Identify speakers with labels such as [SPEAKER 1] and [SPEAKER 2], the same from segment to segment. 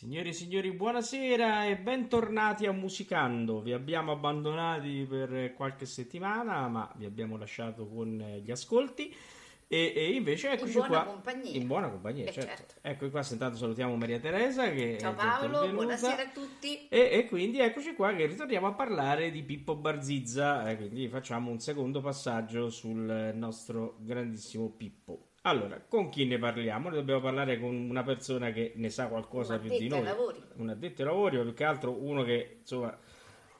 [SPEAKER 1] Signori e signori, buonasera e bentornati a Musicando. Vi abbiamo abbandonati per qualche settimana, ma vi abbiamo lasciato con eh, gli ascolti. E, e invece eccoci
[SPEAKER 2] buona
[SPEAKER 1] qua
[SPEAKER 2] compagnia.
[SPEAKER 1] in buona compagnia,
[SPEAKER 2] Beh,
[SPEAKER 1] certo.
[SPEAKER 2] certo.
[SPEAKER 1] Ecco qua, intanto salutiamo Maria Teresa che
[SPEAKER 2] Ciao Paolo, buonasera a tutti.
[SPEAKER 1] E, e quindi eccoci qua che ritorniamo a parlare di Pippo Barzizza, eh, quindi facciamo un secondo passaggio sul nostro grandissimo Pippo. Allora, con chi ne parliamo? Noi dobbiamo parlare con una persona che ne sa qualcosa più di
[SPEAKER 2] addetto ai
[SPEAKER 1] noi.
[SPEAKER 2] lavori.
[SPEAKER 1] Un addetto ai lavori, o più che altro uno che insomma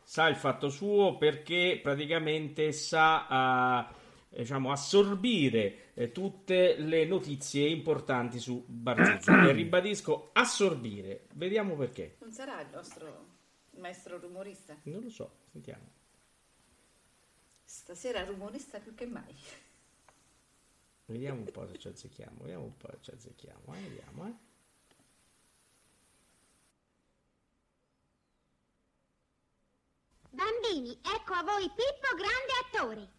[SPEAKER 1] sa il fatto suo perché praticamente sa ah, diciamo, assorbire eh, tutte le notizie importanti su Barzizza. e ribadisco, assorbire. Vediamo perché.
[SPEAKER 2] Non sarà il nostro maestro rumorista?
[SPEAKER 1] Non lo so, sentiamo.
[SPEAKER 2] Stasera rumorista più che mai.
[SPEAKER 1] Vediamo un po' se ci azzecchiamo, vediamo un po' se ci azzecchiamo, eh, vediamo, eh.
[SPEAKER 3] Bambini, ecco a voi Pippo grande attore.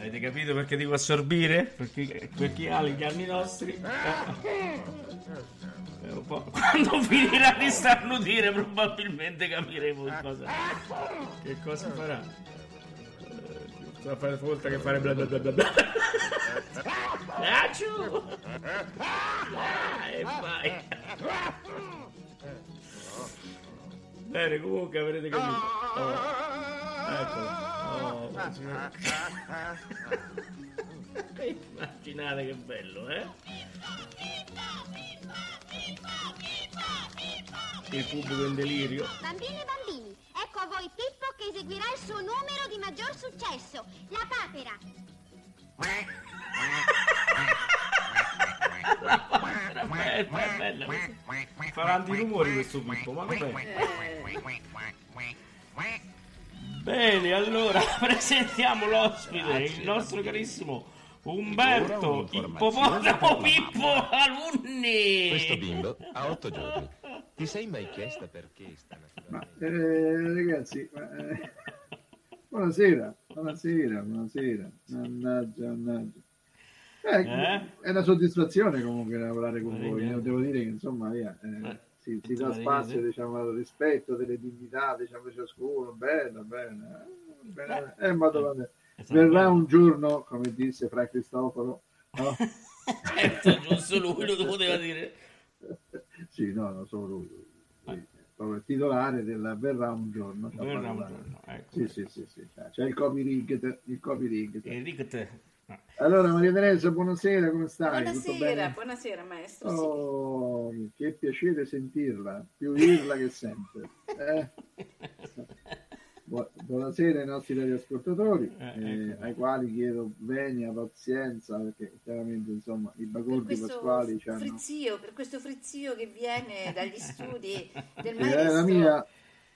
[SPEAKER 1] Avete capito perché dico assorbire? Perché per chi ha gli anni nostri. eh, è un po'- Quando finirà di starnutire probabilmente capiremo che cosa, che cosa farà. Eh, Sta a fare volta che fare bla bla bla bla! Ah, e vai. Bene, comunque avrete capito. Oh. Immaginate che bello, eh? Il pubblico in delirio.
[SPEAKER 3] Bambini e bambini, ecco a voi Pippo che eseguirà il suo numero di maggior successo, la papera.
[SPEAKER 1] Eh, è bella questa. Farà antirumori questo Pippo, ma vabbè. Bene, allora presentiamo l'ospite, il nostro carissimo Umberto Ippopotamo Pippo Alunni.
[SPEAKER 4] Questo bimbo ha otto giorni. Ti sei mai chiesta perché sta
[SPEAKER 5] Ma, eh, ragazzi, ma, eh, buonasera, buonasera, buonasera, mannaggia, mannaggia. Eh,
[SPEAKER 1] Eh?
[SPEAKER 5] È una soddisfazione comunque lavorare con
[SPEAKER 1] Eh,
[SPEAKER 5] voi,
[SPEAKER 1] eh.
[SPEAKER 5] devo dire che insomma via, eh,
[SPEAKER 1] Eh,
[SPEAKER 5] si, si dà spazio diciamo, al rispetto delle dignità diciamo, di ciascuno, bene, bene, eh, bene. Eh, ma dove-
[SPEAKER 1] Esatto.
[SPEAKER 5] verrà un giorno, come disse Fra Cristoforo, no?
[SPEAKER 1] Certo, giusto lui lo poteva dire.
[SPEAKER 5] sì, no, non solo lui, lui, proprio il titolare del verrà un giorno.
[SPEAKER 1] Verrà un giorno, ecco.
[SPEAKER 5] Sì, sì, sì, sì. C'è il copy rig, il copy rig. Allora, Maria Teresa, buonasera, come stai? Tutto
[SPEAKER 2] Buonasera,
[SPEAKER 5] bene?
[SPEAKER 2] buonasera maestro. sì.
[SPEAKER 5] Oh, che piacere sentirla, più dirla che sempre. Eh? Bu- Buonasera ai nostri radioascoltatori,
[SPEAKER 1] Eh,
[SPEAKER 5] eh,
[SPEAKER 1] ecco.
[SPEAKER 5] ai quali chiedo venia, pazienza, perché chiaramente insomma i bagordi pasquali hanno...
[SPEAKER 2] frizzio, per questo frizzio che viene dagli studi del
[SPEAKER 5] Eh,
[SPEAKER 2] maestro.
[SPEAKER 5] la, mia,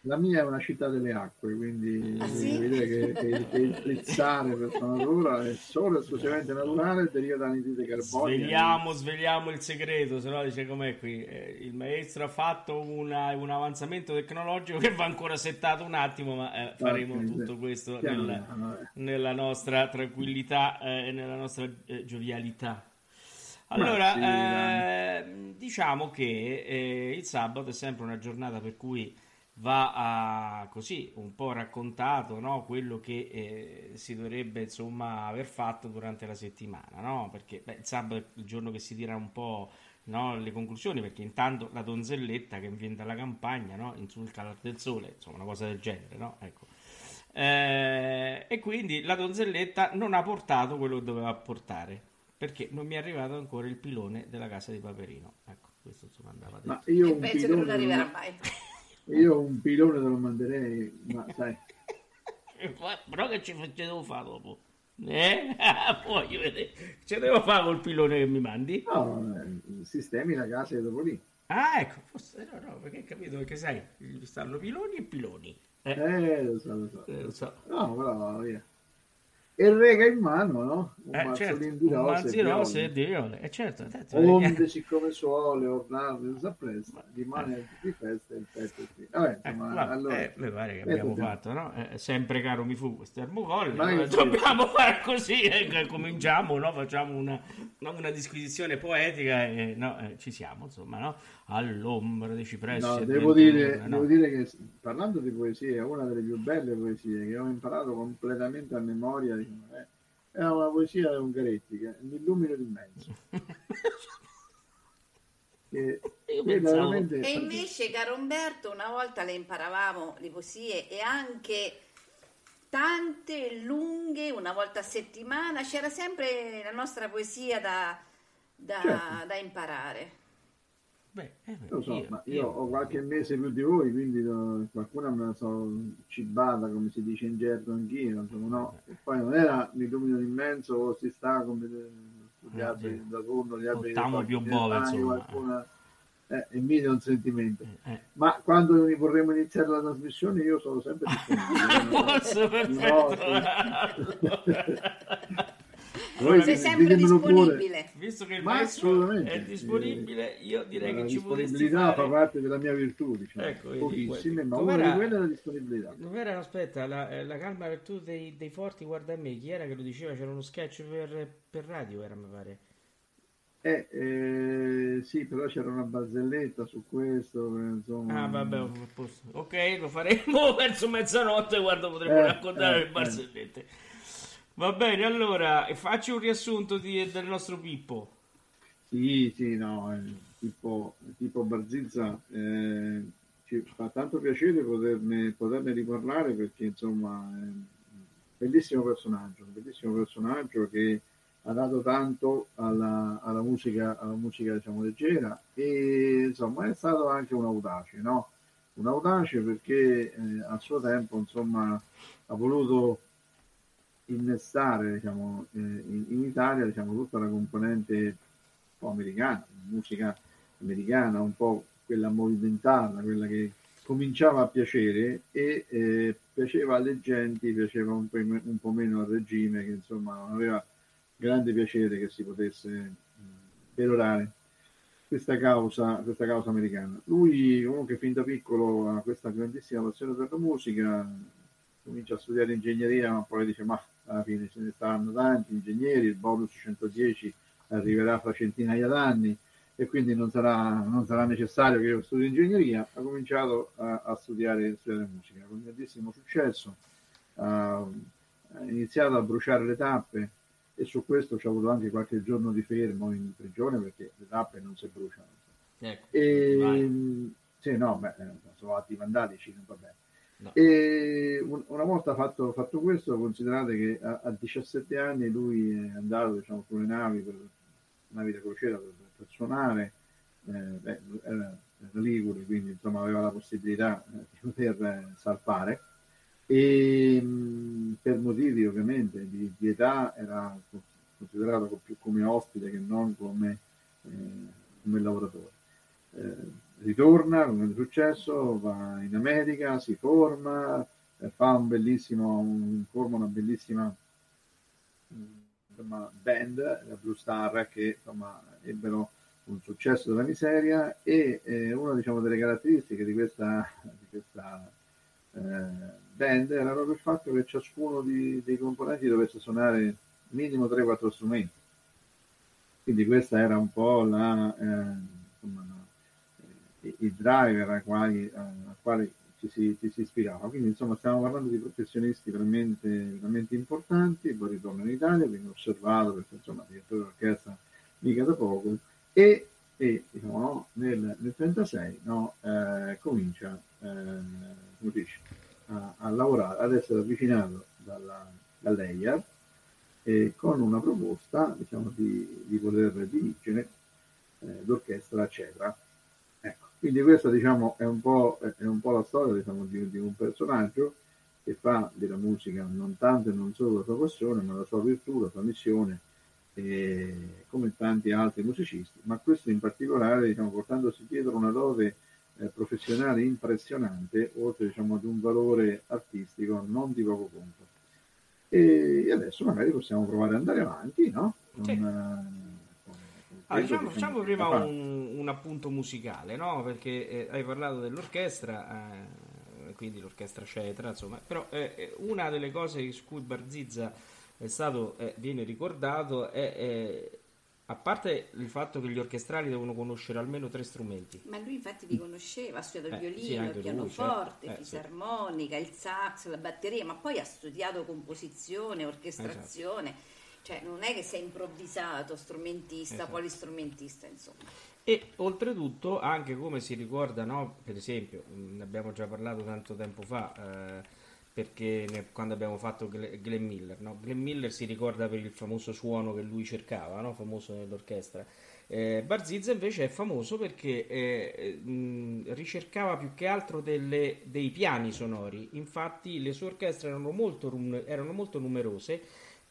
[SPEAKER 5] la mia è una città delle acque, quindi
[SPEAKER 2] Ah, sì?
[SPEAKER 5] dire che, che- che il frizzare per sua natura è solo e esclusivamente naturale, deriva da anidride carbonica.
[SPEAKER 1] Svegliamo, svegliamo il segreto, se no dice com'è qui. Eh, il maestro ha fatto una- un avanzamento tecnologico che va ancora settato un attimo, ma eh, faremo
[SPEAKER 5] Ok,
[SPEAKER 1] tutto questo nella,
[SPEAKER 5] eh.
[SPEAKER 1] nella nostra tranquillità eh, e nella nostra eh, giovialità. Allora,
[SPEAKER 5] sì,
[SPEAKER 1] ehm, diciamo che eh, il sabato è sempre una giornata per cui va a, così un po' raccontato no, quello che eh, si dovrebbe insomma aver fatto durante la settimana, no? Perché beh, il sabato è il giorno che si tira un po' no, le conclusioni, perché intanto la donzelletta che viene dalla campagna no, insulta l'arte del sole, insomma una cosa del genere, no? Ecco. Eh, e quindi la donzelletta non ha portato quello che doveva portare perché non mi è arrivato ancora il pilone della casa di Paperino. Ecco, questo insomma andava detto.
[SPEAKER 5] Ma io
[SPEAKER 2] E
[SPEAKER 5] un,
[SPEAKER 2] penso che non
[SPEAKER 5] pilone,
[SPEAKER 2] arriverà mai.
[SPEAKER 5] Io un pilone te lo manderei, ma sai,
[SPEAKER 1] Però che ci ce devo fare dopo? Eh? Voglio vedere. Ce devo fare col pilone che mi mandi?
[SPEAKER 5] no, sistemi la casa e dopo lì.
[SPEAKER 1] Ah, ecco, forse no, no, perché capito che sai, stanno piloni e piloni. Eh,
[SPEAKER 5] Eh, lo so, lo so.
[SPEAKER 1] eh, lo so.
[SPEAKER 5] No, però via. E rega in mano, no? Un
[SPEAKER 1] Eh, certo,
[SPEAKER 5] mazzolino di
[SPEAKER 1] un
[SPEAKER 5] rose,
[SPEAKER 1] mazzo
[SPEAKER 5] e
[SPEAKER 1] di
[SPEAKER 5] viole.
[SPEAKER 1] e di viole. Eh, certo, adesso,
[SPEAKER 5] Onde siccome suole, ornate, non si appresta, rimane di festa il petto qui. Vabbè, insomma,
[SPEAKER 1] guarda,
[SPEAKER 5] allora...
[SPEAKER 1] eh, mi pare che
[SPEAKER 5] eh,
[SPEAKER 1] abbiamo fatto, no? Eh, sempre caro mi fu questo ermocolle,
[SPEAKER 5] Ma
[SPEAKER 1] allora dobbiamo fare così, eh, cominciamo, no? Facciamo una, una disquisizione poetica e no, eh, ci siamo, insomma, no? All'ombra dei cipressi.
[SPEAKER 5] No,
[SPEAKER 1] e
[SPEAKER 5] devo dire,
[SPEAKER 1] no?
[SPEAKER 5] devo dire che parlando di poesia, è una delle più belle poesie che ho imparato completamente a memoria. Diciamo, eh, È una poesia di Ungaretti che mi illumina di mezzo.
[SPEAKER 1] Pensavo-
[SPEAKER 5] veramente-
[SPEAKER 2] E invece, caro Umberto, una volta le imparavamo le poesie e anche tante lunghe, una volta a settimana, c'era sempre la nostra poesia da, da-
[SPEAKER 5] Certo.
[SPEAKER 2] da imparare.
[SPEAKER 1] Beh, eh,
[SPEAKER 5] Lo so,
[SPEAKER 1] io-
[SPEAKER 5] ma io
[SPEAKER 1] io-
[SPEAKER 5] ho qualche mese più di voi, quindi no, qualcuna me la so cibata, come si dice in gergo anch'io, insomma, no. E poi non era mi illumino immenso o si sta come eh, gli
[SPEAKER 1] Eh,
[SPEAKER 5] alberi da turno, gli alberi
[SPEAKER 1] Ottamo
[SPEAKER 5] da
[SPEAKER 1] più bove,
[SPEAKER 5] qualcuna eh, invidia un sentimento.
[SPEAKER 1] eh.
[SPEAKER 5] Ma quando vorremmo iniziare la trasmissione io sono sempre disponibile. No,
[SPEAKER 1] Allora,
[SPEAKER 5] Voi
[SPEAKER 2] sei sempre
[SPEAKER 5] ditemelo pure.
[SPEAKER 2] disponibile.
[SPEAKER 1] Visto che il
[SPEAKER 5] Ma
[SPEAKER 1] maestro
[SPEAKER 5] assolutamente.
[SPEAKER 1] è disponibile, io direi
[SPEAKER 5] la
[SPEAKER 1] che ci potresti
[SPEAKER 5] disponibilità fa parte della mia virtù, diciamo.
[SPEAKER 1] Ecco,
[SPEAKER 5] pochissime, ma una di quelle è la disponibilità.
[SPEAKER 1] Dov'era, aspetta, la, eh, la calma virtù dei, dei forti, guarda a me, chi era che lo diceva? C'era uno sketch per, per radio, era mi pare.
[SPEAKER 5] Eh, eh, sì, però c'era una barzelletta su questo, eh, insomma.
[SPEAKER 1] Ah, vabbè, ok, lo faremo verso mezzanotte quando potremo
[SPEAKER 5] Eh,
[SPEAKER 1] raccontare
[SPEAKER 5] eh,
[SPEAKER 1] le barzellette. Va bene, allora, facci un riassunto di- del nostro Pippo.
[SPEAKER 5] Sì, sì, no, tipo, tipo Barzizza, eh, ci fa tanto piacere poterne, poterne riparlare perché insomma è un bellissimo personaggio, un bellissimo personaggio che ha dato tanto alla, alla musica, alla musica diciamo leggera e insomma è stato anche un audace, no? Un audace perché eh, a suo tempo insomma ha voluto innestare diciamo, eh, in, in Italia diciamo, tutta la componente un po' americana, musica americana, un po' quella movimentata, quella che cominciava a piacere e eh, piaceva alle genti, piaceva un po', un po' meno al regime che insomma non aveva grande piacere che si potesse mh, perorare questa causa, questa causa americana. Lui comunque fin da piccolo ha questa grandissima passione per la musica, comincia a studiare ingegneria, ma poi dice ma alla fine ce ne stanno tanti ingegneri, il bonus 110 arriverà fra centinaia d'anni e quindi non sarà, non sarà necessario che io studi ingegneria. Ha cominciato a, a studiare, studiare musica con grandissimo successo, ha, iniziato a bruciare le tappe e su questo ci ha avuto anche qualche giorno di fermo in prigione perché le tappe non si bruciano.
[SPEAKER 1] Ecco,
[SPEAKER 5] E,
[SPEAKER 1] vai.
[SPEAKER 5] sì, no, beh, eh, sono atti vandalici, non va bene. E un- una volta fatto, fatto questo, considerate che a, a 17 anni lui è andato diciamo, sulle navi, per, navi da crociera per, per suonare, eh, beh, era, era ligure, quindi insomma aveva la possibilità eh, di poter eh, salpare e mh, per motivi ovviamente di, di età era considerato più come ospite che non come, eh, come lavoratore. Ritorna con grande successo, va in America, si forma, eh, fa un bellissimo, un- forma una bellissima insomma, band, la Blue Star, che insomma, ebbero un successo della miseria e eh, una diciamo, delle caratteristiche di questa, di questa eh, band era proprio il fatto che ciascuno di- dei componenti dovesse suonare minimo 3-4 strumenti. Quindi questa era un po' la, eh, insomma, il driver ai quali, eh, al quale ci si, ci si ispirava. Quindi insomma stiamo parlando di professionisti veramente, veramente importanti, poi ritorno in Italia, viene osservato perché insomma direttore d'orchestra mica da poco e, e, diciamo, no, nel, nel 36 no, eh, comincia eh, dice, a, a lavorare, ad essere avvicinato dalla, dall'EIAR eh, con una proposta diciamo, di, di poter dirigere eh, l'orchestra Cetra. Quindi questa diciamo, è, un po', è un po' la storia diciamo, di, di un personaggio che fa della musica non tanto e non solo la sua passione, ma la sua virtù, la sua missione, eh, come tanti altri musicisti, ma questo in particolare diciamo, portandosi dietro una dote eh, professionale impressionante, oltre diciamo, ad un valore artistico non di poco conto. E adesso magari possiamo provare ad andare avanti, no? Con,
[SPEAKER 1] Sì.
[SPEAKER 5] eh,
[SPEAKER 1] Ah, diciamo, facciamo prima un, un appunto musicale, no? Perché eh, hai parlato dell'orchestra, eh, quindi l'orchestra Cetra, insomma, però eh, eh, una delle cose su cui Barzizza è stato, eh, viene ricordato è, eh, a parte il fatto che gli orchestrali devono conoscere almeno tre strumenti.
[SPEAKER 2] Ma lui infatti li conosceva, ha studiato il
[SPEAKER 1] Eh, sì,
[SPEAKER 2] violino,
[SPEAKER 1] anche
[SPEAKER 2] il
[SPEAKER 1] lui,
[SPEAKER 2] pianoforte,
[SPEAKER 1] certo.
[SPEAKER 2] il
[SPEAKER 1] Eh, sì.
[SPEAKER 2] fisarmonica, il sax, la batteria, ma poi ha studiato composizione, orchestrazione. Cioè non è che sei improvvisato, strumentista,
[SPEAKER 1] Esatto.
[SPEAKER 2] polistrumentista, insomma.
[SPEAKER 1] E oltretutto, anche come si ricorda, no? per esempio, ne abbiamo già parlato tanto tempo fa, eh, perché ne- quando abbiamo fatto Gle- Glenn Miller, no? Glenn Miller si ricorda per il famoso suono che lui cercava, no? famoso nell'orchestra. Eh, Barzizza invece è famoso perché eh, mh, ricercava più che altro delle- dei piani sonori, infatti le sue orchestre erano molto, erano molto numerose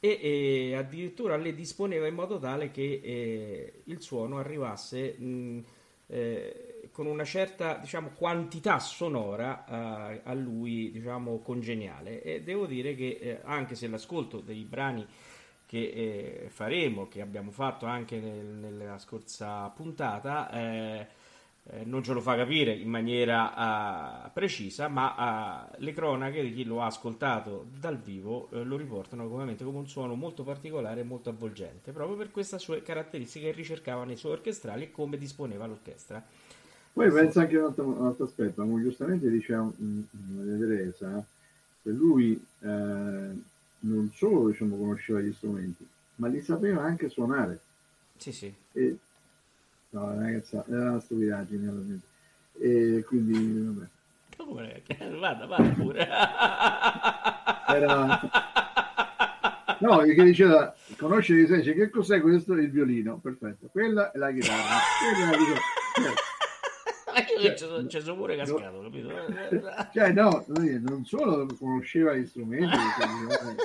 [SPEAKER 1] e, e addirittura le disponeva in modo tale che eh, il suono arrivasse mh, eh, con una certa diciamo, quantità sonora eh, a lui diciamo, congeniale. E devo dire che eh, anche se l'ascolto dei brani che eh, faremo, che abbiamo fatto anche nel- nella scorsa puntata, eh, eh, non ce lo fa capire in maniera ah, precisa, ma ah, le cronache di chi lo ha ascoltato dal vivo eh, lo riportano ovviamente come un suono molto particolare e molto avvolgente, proprio per queste sue caratteristiche che ricercava nei suoi orchestrali e come disponeva l'orchestra.
[SPEAKER 5] Poi pensa anche a un altro, un altro aspetto, come giustamente diceva Maria Teresa, che lui eh, non solo diciamo, conosceva gli strumenti, ma li sapeva anche suonare.
[SPEAKER 1] Sì, sì.
[SPEAKER 5] E, no, ragazza, era una stupidaggine. veramente. E quindi, vabbè.
[SPEAKER 1] Come- Vada, vada pure.
[SPEAKER 5] Era... No, che diceva, conosce di sé, dice, che cos'è questo? Il violino, perfetto. Quella è la chitarra. Quella è la chitarra.
[SPEAKER 1] Ma io che ci sono, ci sono pure cascato, capito?
[SPEAKER 5] Cioè, no, non solo conosceva gli strumenti, cioè,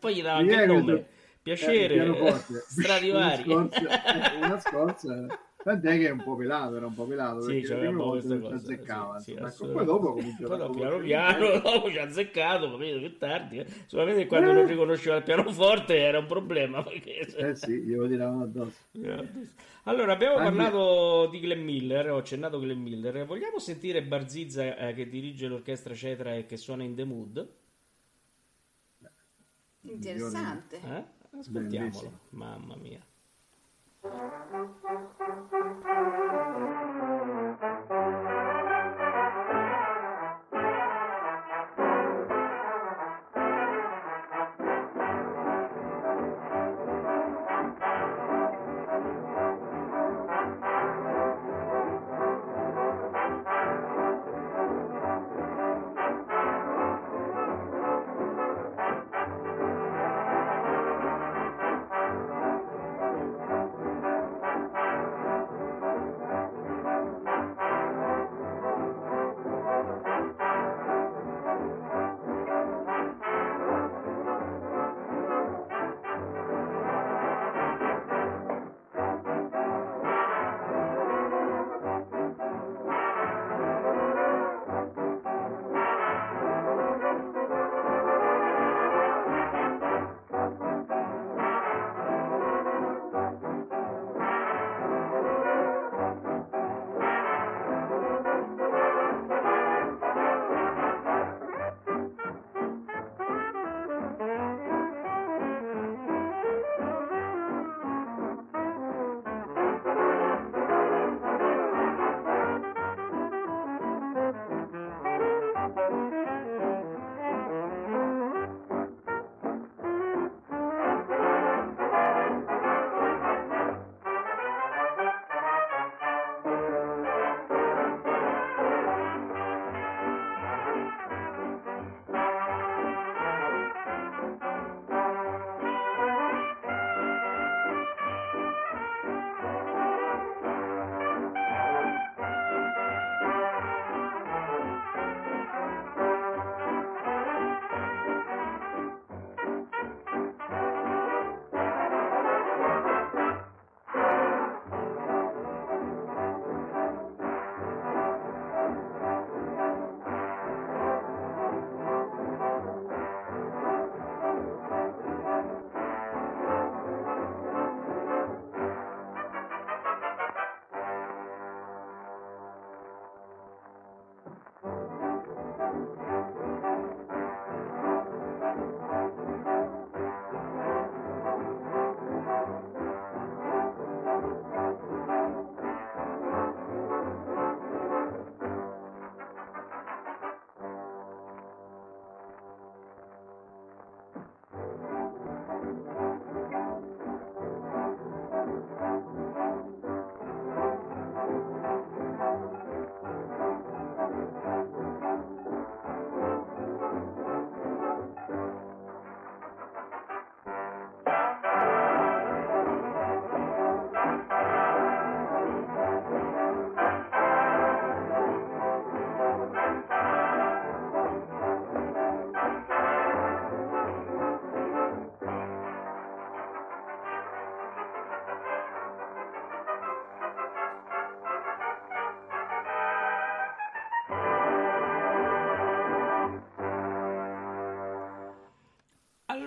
[SPEAKER 1] Poi gli dava anche il
[SPEAKER 5] è
[SPEAKER 1] nome.
[SPEAKER 5] questo-
[SPEAKER 1] Piacere,
[SPEAKER 5] eh.
[SPEAKER 1] Stradivari.
[SPEAKER 5] Una scorza, una scorza. Tant'è che è un po' pelato, era un po' pelato,
[SPEAKER 1] Sì,
[SPEAKER 5] perché volte
[SPEAKER 1] questa
[SPEAKER 5] non ci azzeccava.
[SPEAKER 1] sì, sì.
[SPEAKER 5] Ecco, poi dopo cominciò
[SPEAKER 1] dopo, piano piano, dopo ci ha azzeccato, capito, più tardi. eh. Solamente che quando non riconosceva il pianoforte era un problema. Perché...
[SPEAKER 5] Eh sì, glielo tiravano addosso.
[SPEAKER 1] Allora, abbiamo
[SPEAKER 5] Anche-
[SPEAKER 1] parlato di Glenn Miller, ho accennato Glenn Miller. Vogliamo sentire Barzizza eh, che dirige l'orchestra Cetra e che suona in The Mood?
[SPEAKER 2] Interessante.
[SPEAKER 1] Eh? Ascoltiamolo,
[SPEAKER 5] Bellissimo.
[SPEAKER 1] mamma mia.
[SPEAKER 6] Thank you.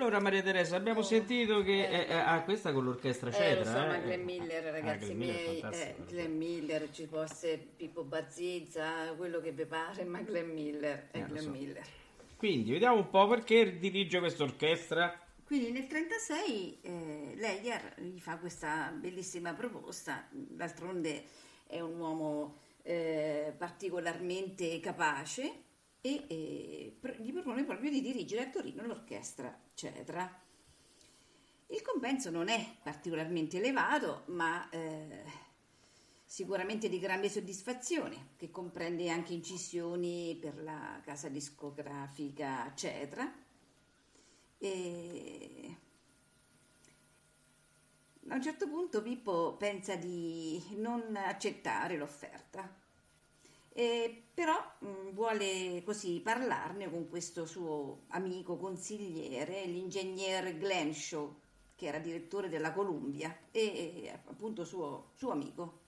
[SPEAKER 1] Allora Maria Teresa, abbiamo sentito che
[SPEAKER 2] Eh.
[SPEAKER 1] eh, eh, ah, questa con l'orchestra
[SPEAKER 2] Eh, lo
[SPEAKER 1] Cedra,
[SPEAKER 2] so, ma
[SPEAKER 1] eh.
[SPEAKER 2] Glenn Miller, ragazzi
[SPEAKER 1] Glenn Miller è
[SPEAKER 2] miei,
[SPEAKER 1] fantastico.
[SPEAKER 2] eh, Glenn Miller, ci può essere Pippo Bazzizza, quello che vi pare, ma Glenn Miller è
[SPEAKER 1] Eh,
[SPEAKER 2] Glenn
[SPEAKER 1] so.
[SPEAKER 2] Miller.
[SPEAKER 1] Quindi vediamo un po' perché dirige questa orchestra.
[SPEAKER 2] Quindi nel 1936 eh, Leyer gli fa questa bellissima proposta, d'altronde è un uomo eh, particolarmente capace e pro- gli propone proprio di dirigere a Torino l'orchestra Cedra. Il compenso non è particolarmente elevato, ma eh, sicuramente di grande soddisfazione, che comprende anche incisioni per la casa discografica Cedra e a un certo punto Pippo pensa di non accettare l'offerta, E però mh, vuole così parlarne con questo suo amico consigliere, l'ingegner Glenshaw, che era direttore della Columbia e, e appunto suo, suo amico.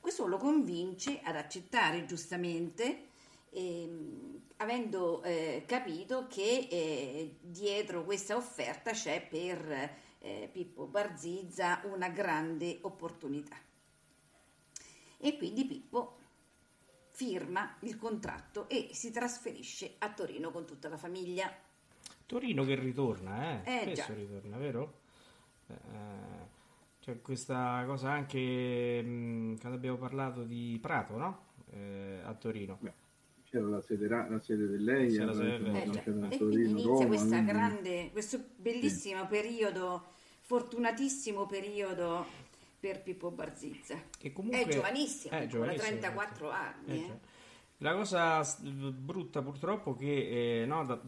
[SPEAKER 2] Questo lo convince ad accettare giustamente, ehm, avendo eh, capito che eh, dietro questa offerta c'è per eh, Pippo Barzizza una grande opportunità. E quindi Pippo firma il contratto e si trasferisce a Torino con tutta la famiglia.
[SPEAKER 1] Torino che ritorna, eh?
[SPEAKER 2] Eh,
[SPEAKER 1] Spesso
[SPEAKER 2] già.
[SPEAKER 1] ritorna, vero? Eh, c'è questa cosa anche mh, quando abbiamo parlato di Prato, no? Eh, a Torino.
[SPEAKER 5] Beh, c'era la sede, la sede dell'EIA,
[SPEAKER 1] C'era la sede dell'EIA.
[SPEAKER 2] Eh, E
[SPEAKER 5] Torino,
[SPEAKER 2] quindi inizia
[SPEAKER 5] Roma,
[SPEAKER 2] questa
[SPEAKER 5] quindi-
[SPEAKER 2] grande, questo bellissimo periodo, fortunatissimo periodo per Pippo Barzizza.
[SPEAKER 1] Che comunque
[SPEAKER 2] è giovanissimo,
[SPEAKER 1] è giovanissimo,
[SPEAKER 2] 34
[SPEAKER 1] certo.
[SPEAKER 2] anni.
[SPEAKER 1] Eh,
[SPEAKER 2] eh.
[SPEAKER 1] già. La cosa brutta purtroppo che eh, no, da-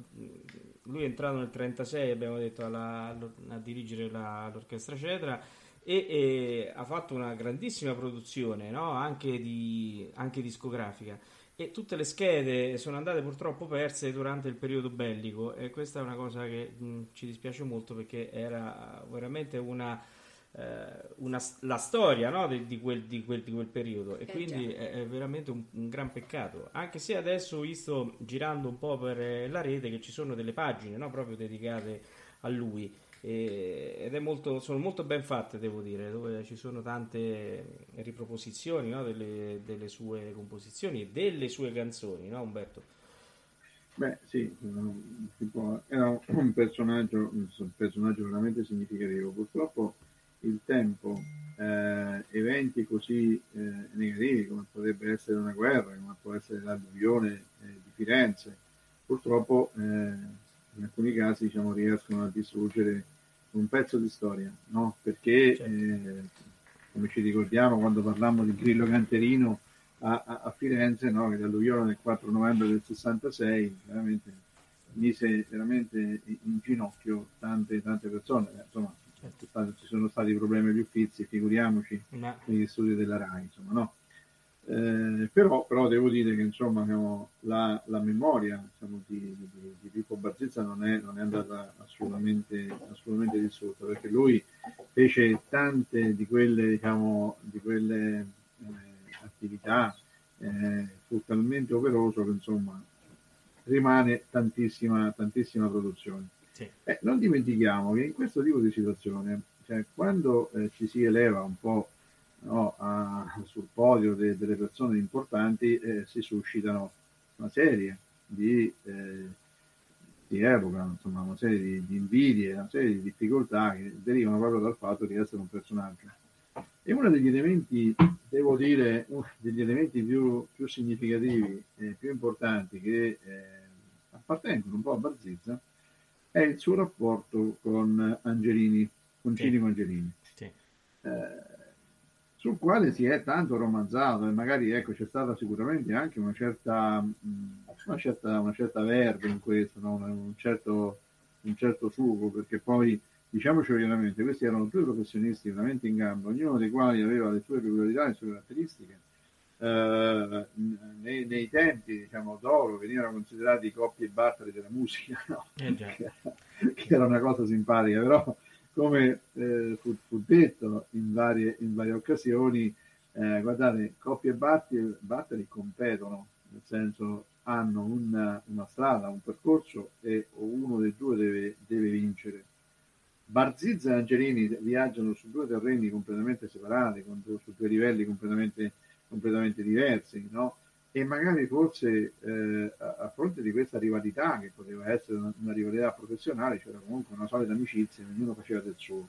[SPEAKER 1] lui è entrato nel 36, abbiamo detto, alla- a dirigere la- l'orchestra Cedra e, e ha fatto una grandissima produzione, no? anche, di, anche discografica. E tutte le schede sono andate purtroppo perse durante il periodo bellico e questa è una cosa che mh, ci dispiace molto perché era veramente una, una s- la storia no, di, di quel, di, quel, di quel periodo e
[SPEAKER 2] Eh,
[SPEAKER 1] quindi è, è veramente un, un gran peccato anche se adesso ho visto girando un po' per eh, la rete che ci sono delle pagine no, proprio dedicate a lui e- ed è molto, sono molto ben fatte devo dire dove ci sono tante riproposizioni no, delle, delle sue composizioni e delle sue canzoni no Umberto?
[SPEAKER 5] Beh, sì, era un personaggio, un personaggio veramente significativo. Purtroppo il tempo, eh, eventi così eh, negativi come potrebbe essere una guerra, come può essere l'alluvione eh, di Firenze, purtroppo eh, in alcuni casi diciamo, riescono a distruggere un pezzo di storia, no? Perché,
[SPEAKER 1] Certo.
[SPEAKER 5] eh, come ci ricordiamo quando parlammo di Grillo Canterino, a, a- a Firenze, no, che l'alluvione del 4 novembre del 66 veramente mise veramente in in ginocchio tante, tante persone. Insomma, ci sta- ci sono stati problemi agli uffizi, figuriamoci
[SPEAKER 1] Ma
[SPEAKER 5] negli studi della RAI, insomma, no? Eh, però, però devo dire che insomma, la, la memoria diciamo, di, di, di Pippo Barzizza non è, non è andata assolutamente, assolutamente distrutta perché lui fece tante di quelle, diciamo, di quelle eh, attività, eh, fu talmente operoso che insomma rimane tantissima, tantissima produzione. Eh, non dimentichiamo che in questo tipo di situazione, cioè, quando eh, ci si eleva un po' no, a- sul podio de- delle persone importanti, eh, si suscitano una serie di, eh, di epoca, insomma, una serie di, di invidie, una serie di difficoltà che derivano proprio dal fatto di essere un personaggio. E uno degli elementi, devo dire, uno degli elementi più, più significativi e più importanti che eh, appartengono un po' a Barzizza è il suo rapporto con Angelini, con
[SPEAKER 1] Sì.
[SPEAKER 5] Cinico Angelini,
[SPEAKER 1] Sì.
[SPEAKER 5] eh, sul quale si è tanto romanzato e magari ecco, c'è stata sicuramente anche una certa, una certa, una certa verve in questo, no? un, certo, un certo sugo, perché poi diciamoci chiaramente, questi erano due professionisti veramente in gamba, ognuno dei quali aveva le sue peculiarità, le sue caratteristiche. Eh, nei, nei tempi diciamo, d'oro venivano considerati coppie e batteri della musica, no?
[SPEAKER 1] Eh
[SPEAKER 5] che, era, che era una cosa simpatica, però come eh, fu, fu detto in varie, in varie occasioni, eh, guardate, coppie e batteri, batteri competono, nel senso hanno una, una strada, un percorso e uno dei due deve, deve vincere. Barzizza e Angelini viaggiano su due terreni completamente separati, con su due livelli completamente, completamente diversi, no? E magari forse eh, a, fronte di questa rivalità, che poteva essere una, una rivalità professionale, c'era comunque una solida amicizia, ognuno faceva del suo.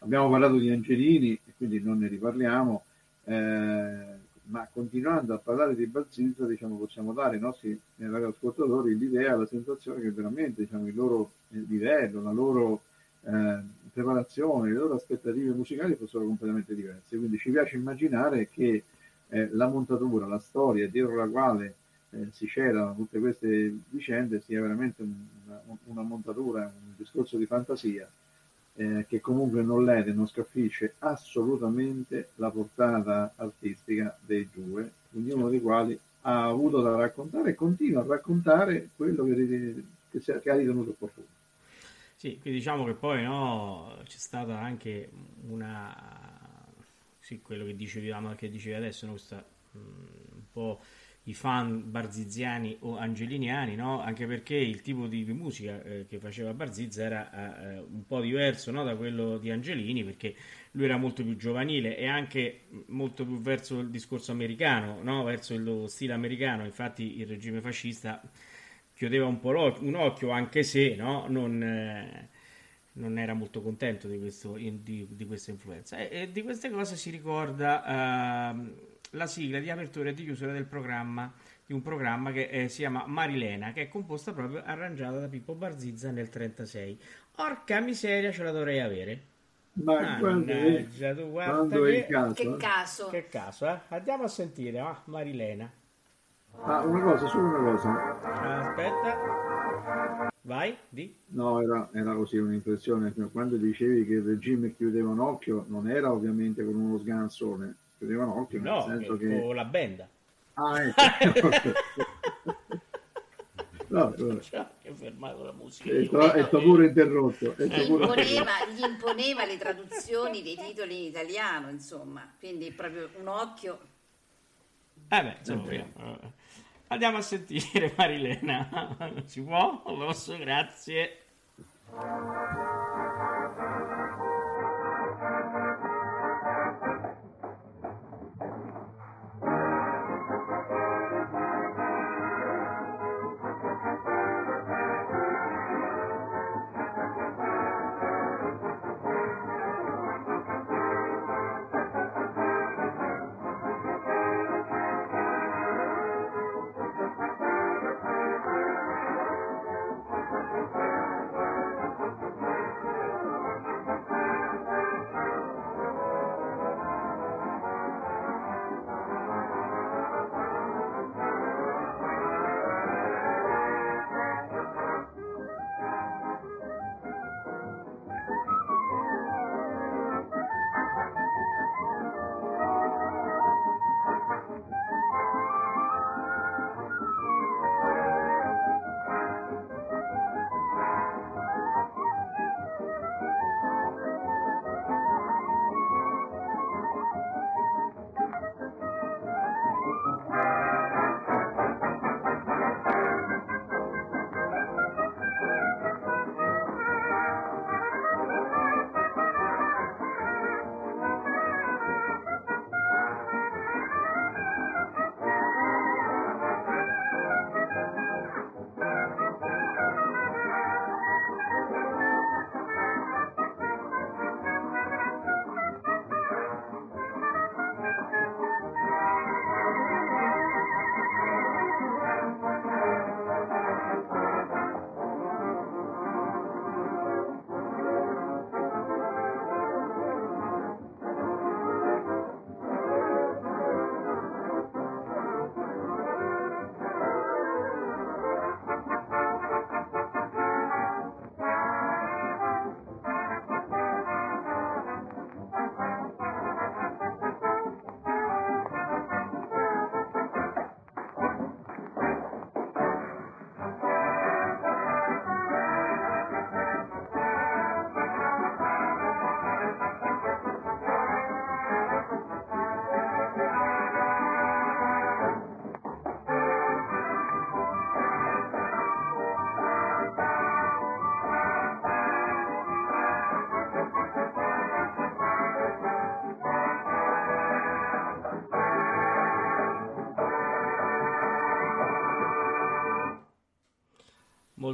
[SPEAKER 5] Abbiamo parlato di Angelini quindi non ne riparliamo, eh, ma continuando a parlare di Barzizza, diciamo, possiamo dare ai nostri eh, radioascoltatori l'idea, la sensazione che veramente diciamo, il loro eh, livello, la loro eh, preparazione, le loro aspettative musicali fossero completamente diverse. Quindi ci piace immaginare che eh, la montatura, la storia dietro la quale eh, si celano tutte queste vicende sia veramente un- una, una montatura, un discorso di fantasia eh, che comunque non lede, non scaffisce assolutamente la portata artistica dei due, ognuno dei quali ha avuto da raccontare e continua a raccontare quello che, che che ha ritenuto opportuno.
[SPEAKER 1] Sì, quindi diciamo che poi no, c'è stata anche una, sì, quello che dicevi, che dicevi adesso, no, questa, mh, un po' i fan barziziani o angeliniani, no? Anche perché il tipo di, musica eh, che faceva Barzizza era eh, un po' diverso no, da quello di Angelini, perché lui era molto più giovanile e anche molto più verso il discorso americano, no? Verso lo stile americano. Infatti il regime fascista chiudeva un po' un occhio, anche se no, non, eh, non era molto contento di, questo, di, di questa influenza. E, e di queste cose si ricorda ehm, la sigla di apertura e di chiusura del programma, di un programma che eh, si chiama Marilena, che è composta proprio, arrangiata da Pippo Barzizza nel 36. Orca miseria, ce la dovrei avere.
[SPEAKER 5] Ma quando,
[SPEAKER 1] Mannaggia, tu guarda che-
[SPEAKER 5] caso,
[SPEAKER 2] Che
[SPEAKER 5] eh?
[SPEAKER 2] caso.
[SPEAKER 1] Che caso, eh? Andiamo a sentire, ah, Marilena.
[SPEAKER 5] Ah, una cosa, solo una cosa.
[SPEAKER 1] Aspetta. Vai, di.
[SPEAKER 5] No, era, era così un'impressione. Cioè, Quando dicevi che il regime chiudeva un occhio, non era ovviamente con uno sganassone, chiudeva un occhio nel
[SPEAKER 1] No,
[SPEAKER 5] senso
[SPEAKER 1] che-
[SPEAKER 5] che...
[SPEAKER 1] con la benda.
[SPEAKER 5] Ah, ecco. no, no.
[SPEAKER 1] Che fermato la musica.
[SPEAKER 5] È sto, è sto pure interrotto. È
[SPEAKER 2] Gli
[SPEAKER 5] sto pure interrotto.
[SPEAKER 2] imponeva, gli imponeva le traduzioni dei titoli in italiano, insomma, quindi proprio un occhio.
[SPEAKER 1] Eh beh, insomma, vediamo. Andiamo a sentire Marilena. Si può? Posso? Grazie.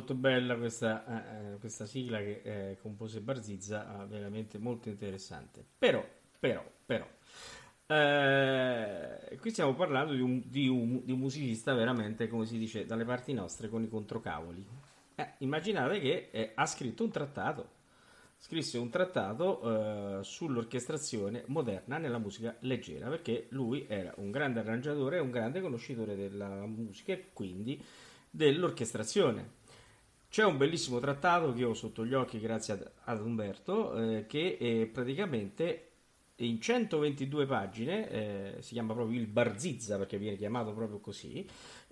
[SPEAKER 1] Molto bella questa, eh, eh, questa sigla che eh, compose Barzizza, ah, veramente molto interessante. Però, però, però, eh, qui stiamo parlando di un, di, un, di un musicista veramente, come si dice, dalle parti nostre con i controcavoli. Eh, immaginate che eh, ha scritto un trattato scrisse un trattato eh, sull'orchestrazione moderna nella musica leggera perché lui era un grande arrangiatore un grande conoscitore della musica e quindi dell'orchestrazione. C'è un bellissimo trattato che ho sotto gli occhi grazie ad, ad Umberto eh, che praticamente in 122 pagine, eh, si chiama proprio il Barzizza perché viene chiamato proprio così,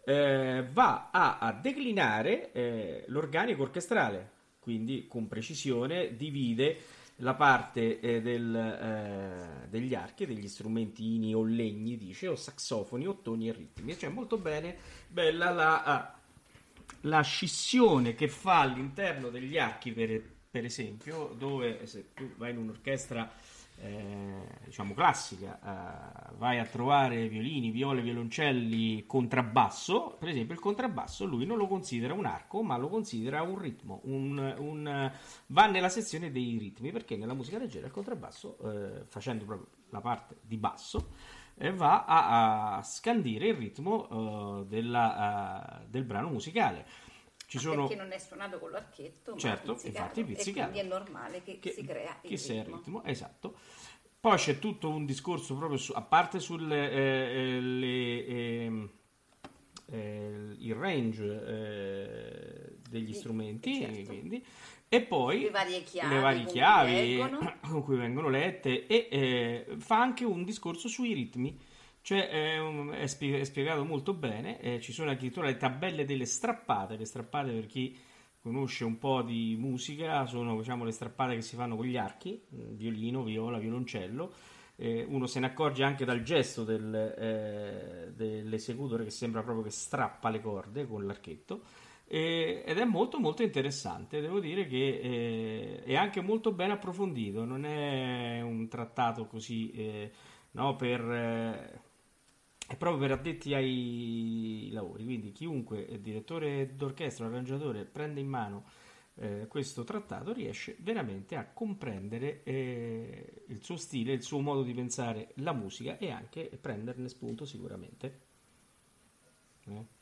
[SPEAKER 1] eh, va a, a declinare eh, l'organico orchestrale quindi con precisione divide la parte eh, del, eh, degli archi, degli strumentini o legni, dice, o saxofoni, ottoni e ritmi. Cioè, molto bene, bella la, la scissione che fa all'interno degli archi, per, per esempio, dove se tu vai in un'orchestra eh, diciamo classica, eh, vai a trovare violini, viole, violoncelli, contrabbasso, per esempio il contrabbasso lui non lo considera un arco, ma lo considera un ritmo, un, un, va nella sezione dei ritmi, perché nella musica leggera il contrabbasso, eh, facendo proprio la parte di basso, eh, va a, a, scandire il ritmo eh, della, del brano musicale.
[SPEAKER 2] Ci sono... Perché non è suonato con l'archetto,
[SPEAKER 1] certo, infatti pizzicato.
[SPEAKER 2] E quindi è normale che, che si crea il
[SPEAKER 1] che
[SPEAKER 2] ritmo.
[SPEAKER 1] il ritmo. Esatto. Poi c'è tutto un discorso proprio su, a parte sul eh, eh le, eh, eh, il range degli strumenti, certo. quindi, e poi
[SPEAKER 2] le varie chiavi,
[SPEAKER 1] le varie chiavi con cui vengono lette e eh, fa anche un discorso sui ritmi. Cioè, è, è, spiegato molto bene, eh, ci sono addirittura le tabelle delle strappate, le strappate per chi conosce un po' di musica, sono diciamo, le strappate che si fanno con gli archi, mm, violino, viola, violoncello, eh, uno se ne accorge anche dal gesto del, eh, dell'esecutore che sembra proprio che strappa le corde con l'archetto ed è molto molto interessante devo dire che eh, è anche molto ben approfondito non è un trattato così eh, no, per eh, è proprio per addetti ai lavori, quindi chiunque direttore d'orchestra, arrangiatore, prende in mano eh, questo trattato riesce veramente a comprendere eh, il suo stile, il suo modo di pensare la musica e anche prenderne spunto sicuramente.
[SPEAKER 5] Eh?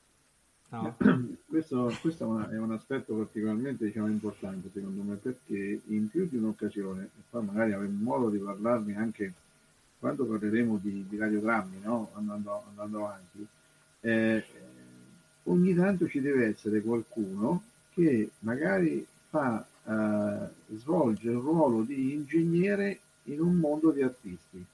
[SPEAKER 5] No? Questo, questo, è, una, è, un aspetto particolarmente diciamo, importante secondo me perché in più di un'occasione, e poi magari avremo modo di parlarne anche quando parleremo di, di radiogrammi, no? andando, andando, avanti, eh, ogni tanto ci deve essere qualcuno che magari fa, eh, svolge il ruolo di ingegnere in un mondo di artisti.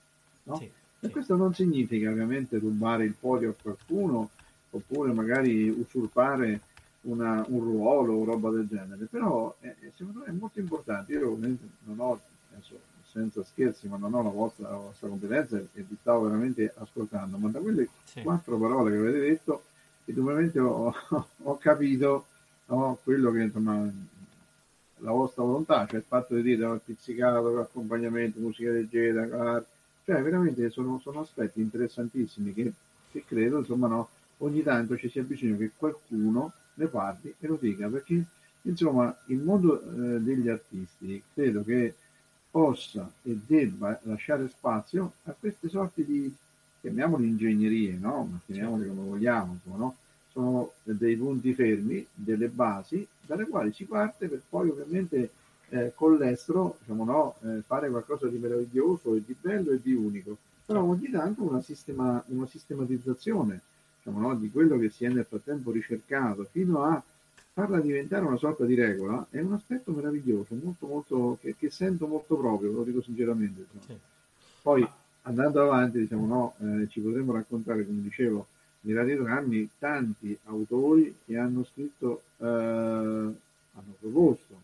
[SPEAKER 5] No? Sì, e sì. questo non significa ovviamente rubare il podio a qualcuno oppure magari usurpare una, un ruolo o roba del genere, però eh, secondo me è molto importante. Io non ho, adesso, senza scherzi, ma non ho la vostra, la vostra competenza e vi stavo veramente ascoltando, ma da quelle sì. quattro parole che avete detto, indubbiamente ho, ho capito no, quello che insomma la vostra volontà, cioè il fatto di dire oh, pizzicato, accompagnamento, musica leggera, cioè veramente sono, sono aspetti interessantissimi che, che, credo insomma no, ogni tanto ci sia bisogno che qualcuno ne parli e lo dica perché insomma il mondo eh, degli artisti credo che possa e debba lasciare spazio a queste sorti di, chiamiamoli ingegnerie, no? ma chiamiamoli come vogliamo, no? sono dei punti fermi, delle basi dalle quali si parte per poi ovviamente eh, con l'estero diciamo, no, eh, fare qualcosa di meraviglioso e di bello e di unico, però ogni tanto una, sistema, una sistematizzazione diciamo, no, di quello che si è nel frattempo ricercato fino a farla diventare una sorta di regola è un aspetto meraviglioso, molto, molto, che, che sento molto proprio, lo dico sinceramente. Sì. Poi andando avanti, diciamo, no, eh, ci potremmo raccontare, come dicevo, nei radiogrammi tanti autori che hanno scritto, eh, hanno proposto,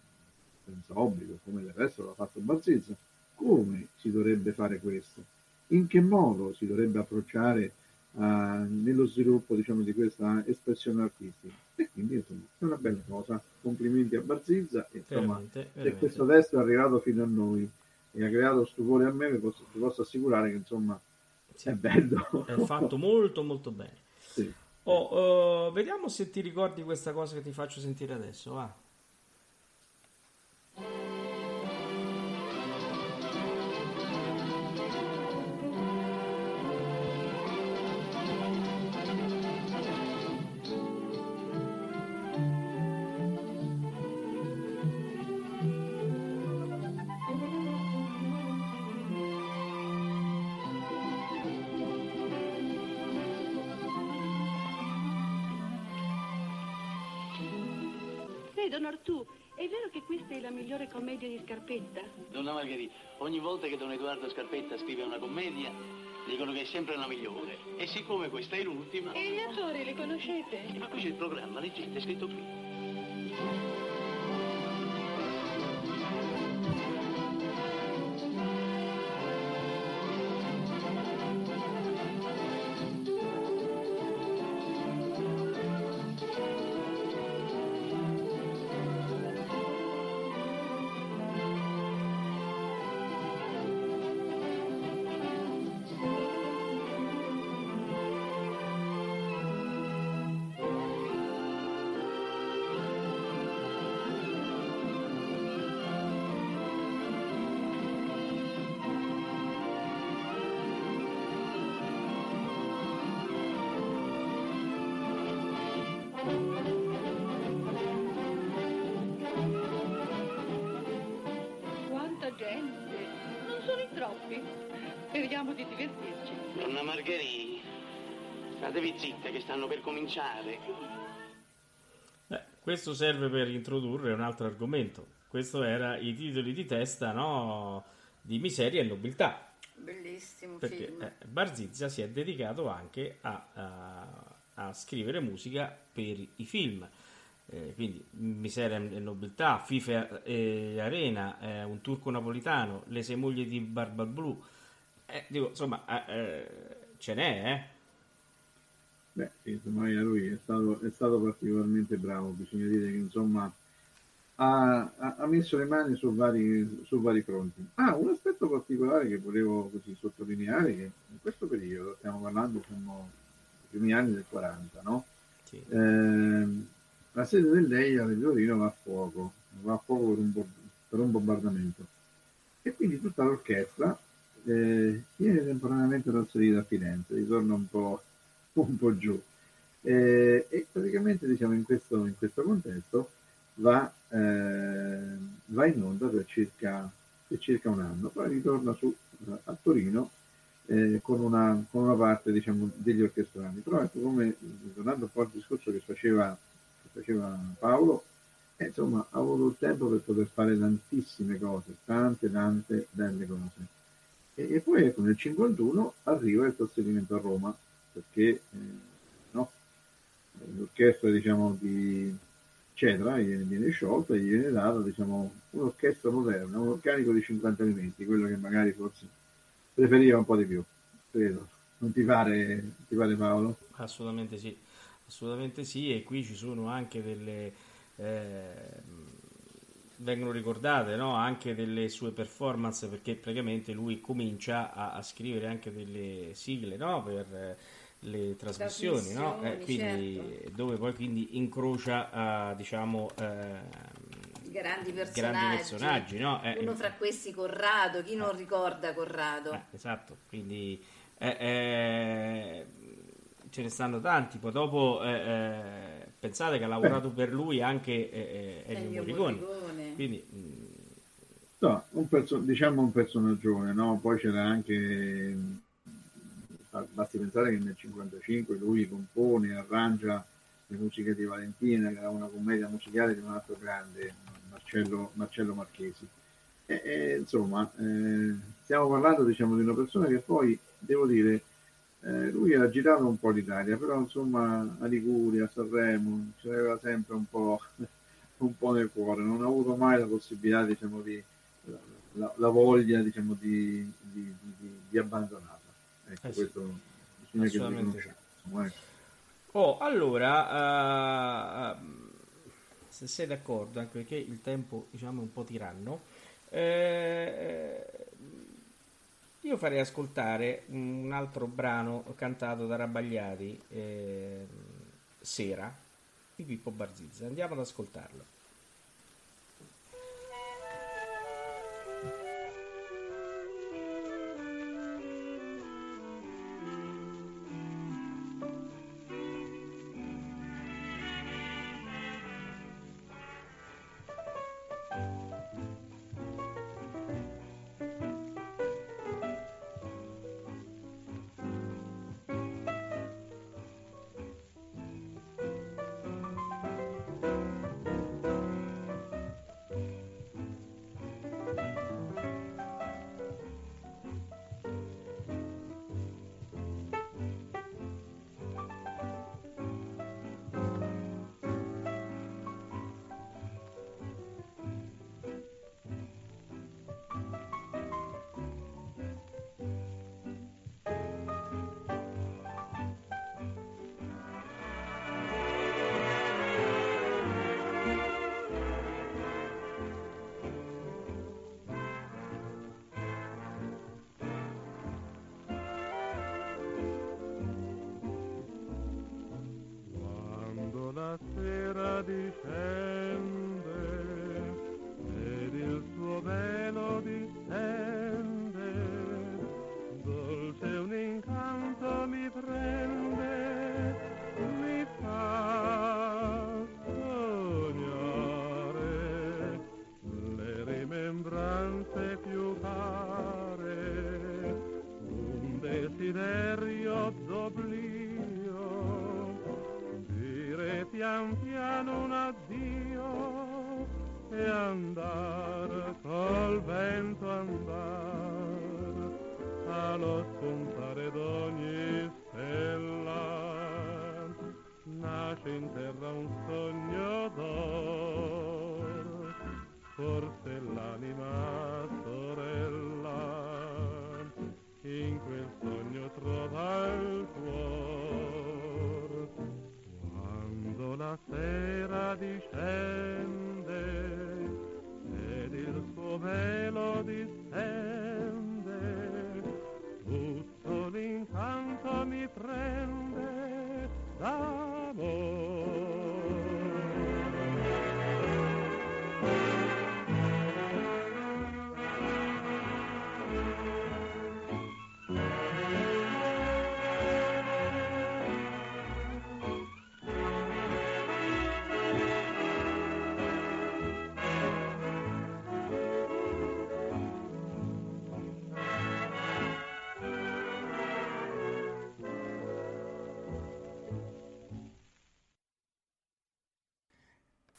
[SPEAKER 5] senza obbligo, come del resto l'ha fatto Barzezza, come si dovrebbe fare questo, in che modo si dovrebbe approcciare uh, nello sviluppo diciamo, di questa espressione artistica. E quindi insomma, è una bella cosa. Complimenti a Barzizza. E, insomma, veramente, veramente. se questo testo è arrivato fino a noi e ha creato stupore a me, vi posso, vi posso assicurare che insomma sì. è bello.
[SPEAKER 1] È fatto molto molto bene. Sì. Oh, eh, vediamo se ti ricordi questa cosa che ti faccio sentire adesso, va.
[SPEAKER 7] Commedia di Scarpetta?
[SPEAKER 8] Donna Margherita, ogni volta che Don Edoardo Scarpetta scrive una commedia, dicono che è sempre la migliore. E siccome questa è l'ultima...
[SPEAKER 7] E gli attori li conoscete?
[SPEAKER 8] Ma qui c'è il programma, leggete, è scritto qui. Cominciare.
[SPEAKER 1] Eh, questo serve per introdurre un altro argomento. Questo era i titoli di testa, no? Di miseria e nobiltà.
[SPEAKER 2] Bellissimo
[SPEAKER 1] Perché
[SPEAKER 2] film.
[SPEAKER 1] eh, Barzizza si è dedicato anche a, a- a scrivere musica per i film. Eh, quindi Miseria e Nobiltà, FIFA e Arena, eh, Un turco napolitano, Le sei mogli di Barbalblu. Eh, dico, insomma, eh, eh, ce n'è, eh?
[SPEAKER 5] Beh, insomma, lui è stato, è stato particolarmente bravo, bisogna dire che insomma ha, ha- messo le mani su vari, su vari fronti. Ah, un aspetto particolare che volevo così sottolineare, che in questo periodo, stiamo parlando, siamo i primi anni del 40, no?
[SPEAKER 1] Sì.
[SPEAKER 5] Ehm, la sede dell'EIA di Torino va a fuoco, va a fuoco per un, bo- per un bombardamento. E quindi tutta l'orchestra eh, viene temporaneamente trasferita a Firenze, ritorna un po', un po' giù. Eh, e praticamente diciamo in questo, in questo contesto va, eh, va in onda per circa, per circa un anno, poi ritorna su, a Torino eh, con, una, con una parte diciamo, degli orchestrali. Però ecco come, tornando un po' al discorso che faceva, che faceva Paolo, eh, insomma ha avuto il tempo per poter fare tantissime cose, tante tante belle cose. E, e poi ecco nel 51 arriva il trasferimento a Roma, perché eh, no, l'orchestra diciamo di Cetra viene, viene sciolta e gli viene data diciamo, un'orchestra moderna, un organico di 50 elementi, quello che magari forse preferiva un po' di più, credo. Non ti pare, ti pare Paolo?
[SPEAKER 1] Assolutamente sì, assolutamente sì, e qui ci sono anche delle... eh, vengono ricordate no? anche delle sue performance perché praticamente lui comincia a, a scrivere anche delle sigle no? per le trasmissioni, no? Eh, quindi,
[SPEAKER 2] certo.
[SPEAKER 1] dove poi quindi incrocia eh, diciamo eh,
[SPEAKER 2] Grandi personaggi.
[SPEAKER 1] grandi personaggi no? Eh,
[SPEAKER 2] Uno fra questi Corrado, chi non ricorda Corrado?
[SPEAKER 1] Eh, esatto, quindi eh, eh, ce ne stanno tanti. Poi dopo eh, eh, pensate che ha lavorato per lui anche eh, eh, Ennio Morricone.
[SPEAKER 2] Morricone.
[SPEAKER 1] Quindi mh,
[SPEAKER 5] No, un perso- diciamo un personaggione, no? Poi c'era anche, basti pensare che nel 55 lui compone, arrangia le musiche di Valentina, che era una commedia musicale di un altro grande, Marcello, Marcello Marchesi. E, e, insomma, eh, stiamo parlando diciamo, di una persona che poi, devo dire, eh, lui ha girato un po' l'Italia, però insomma a Liguria, a Sanremo, ce l'aveva sempre un po', un po' nel cuore, non ha avuto mai la possibilità diciamo, di, la, la voglia diciamo, di, di, di, di abbandonarla. Ecco,
[SPEAKER 1] Eh sì.
[SPEAKER 5] questo bisogna che lo riconosciamo. ecco.
[SPEAKER 1] Oh, allora, ehm, se sei d'accordo, anche perché il tempo diciamo è un po' tiranno, eh, io farei ascoltare un altro brano cantato da Rabagliati, ehm,
[SPEAKER 9] Sera di Pippo Barzizza. Andiamo ad ascoltarlo.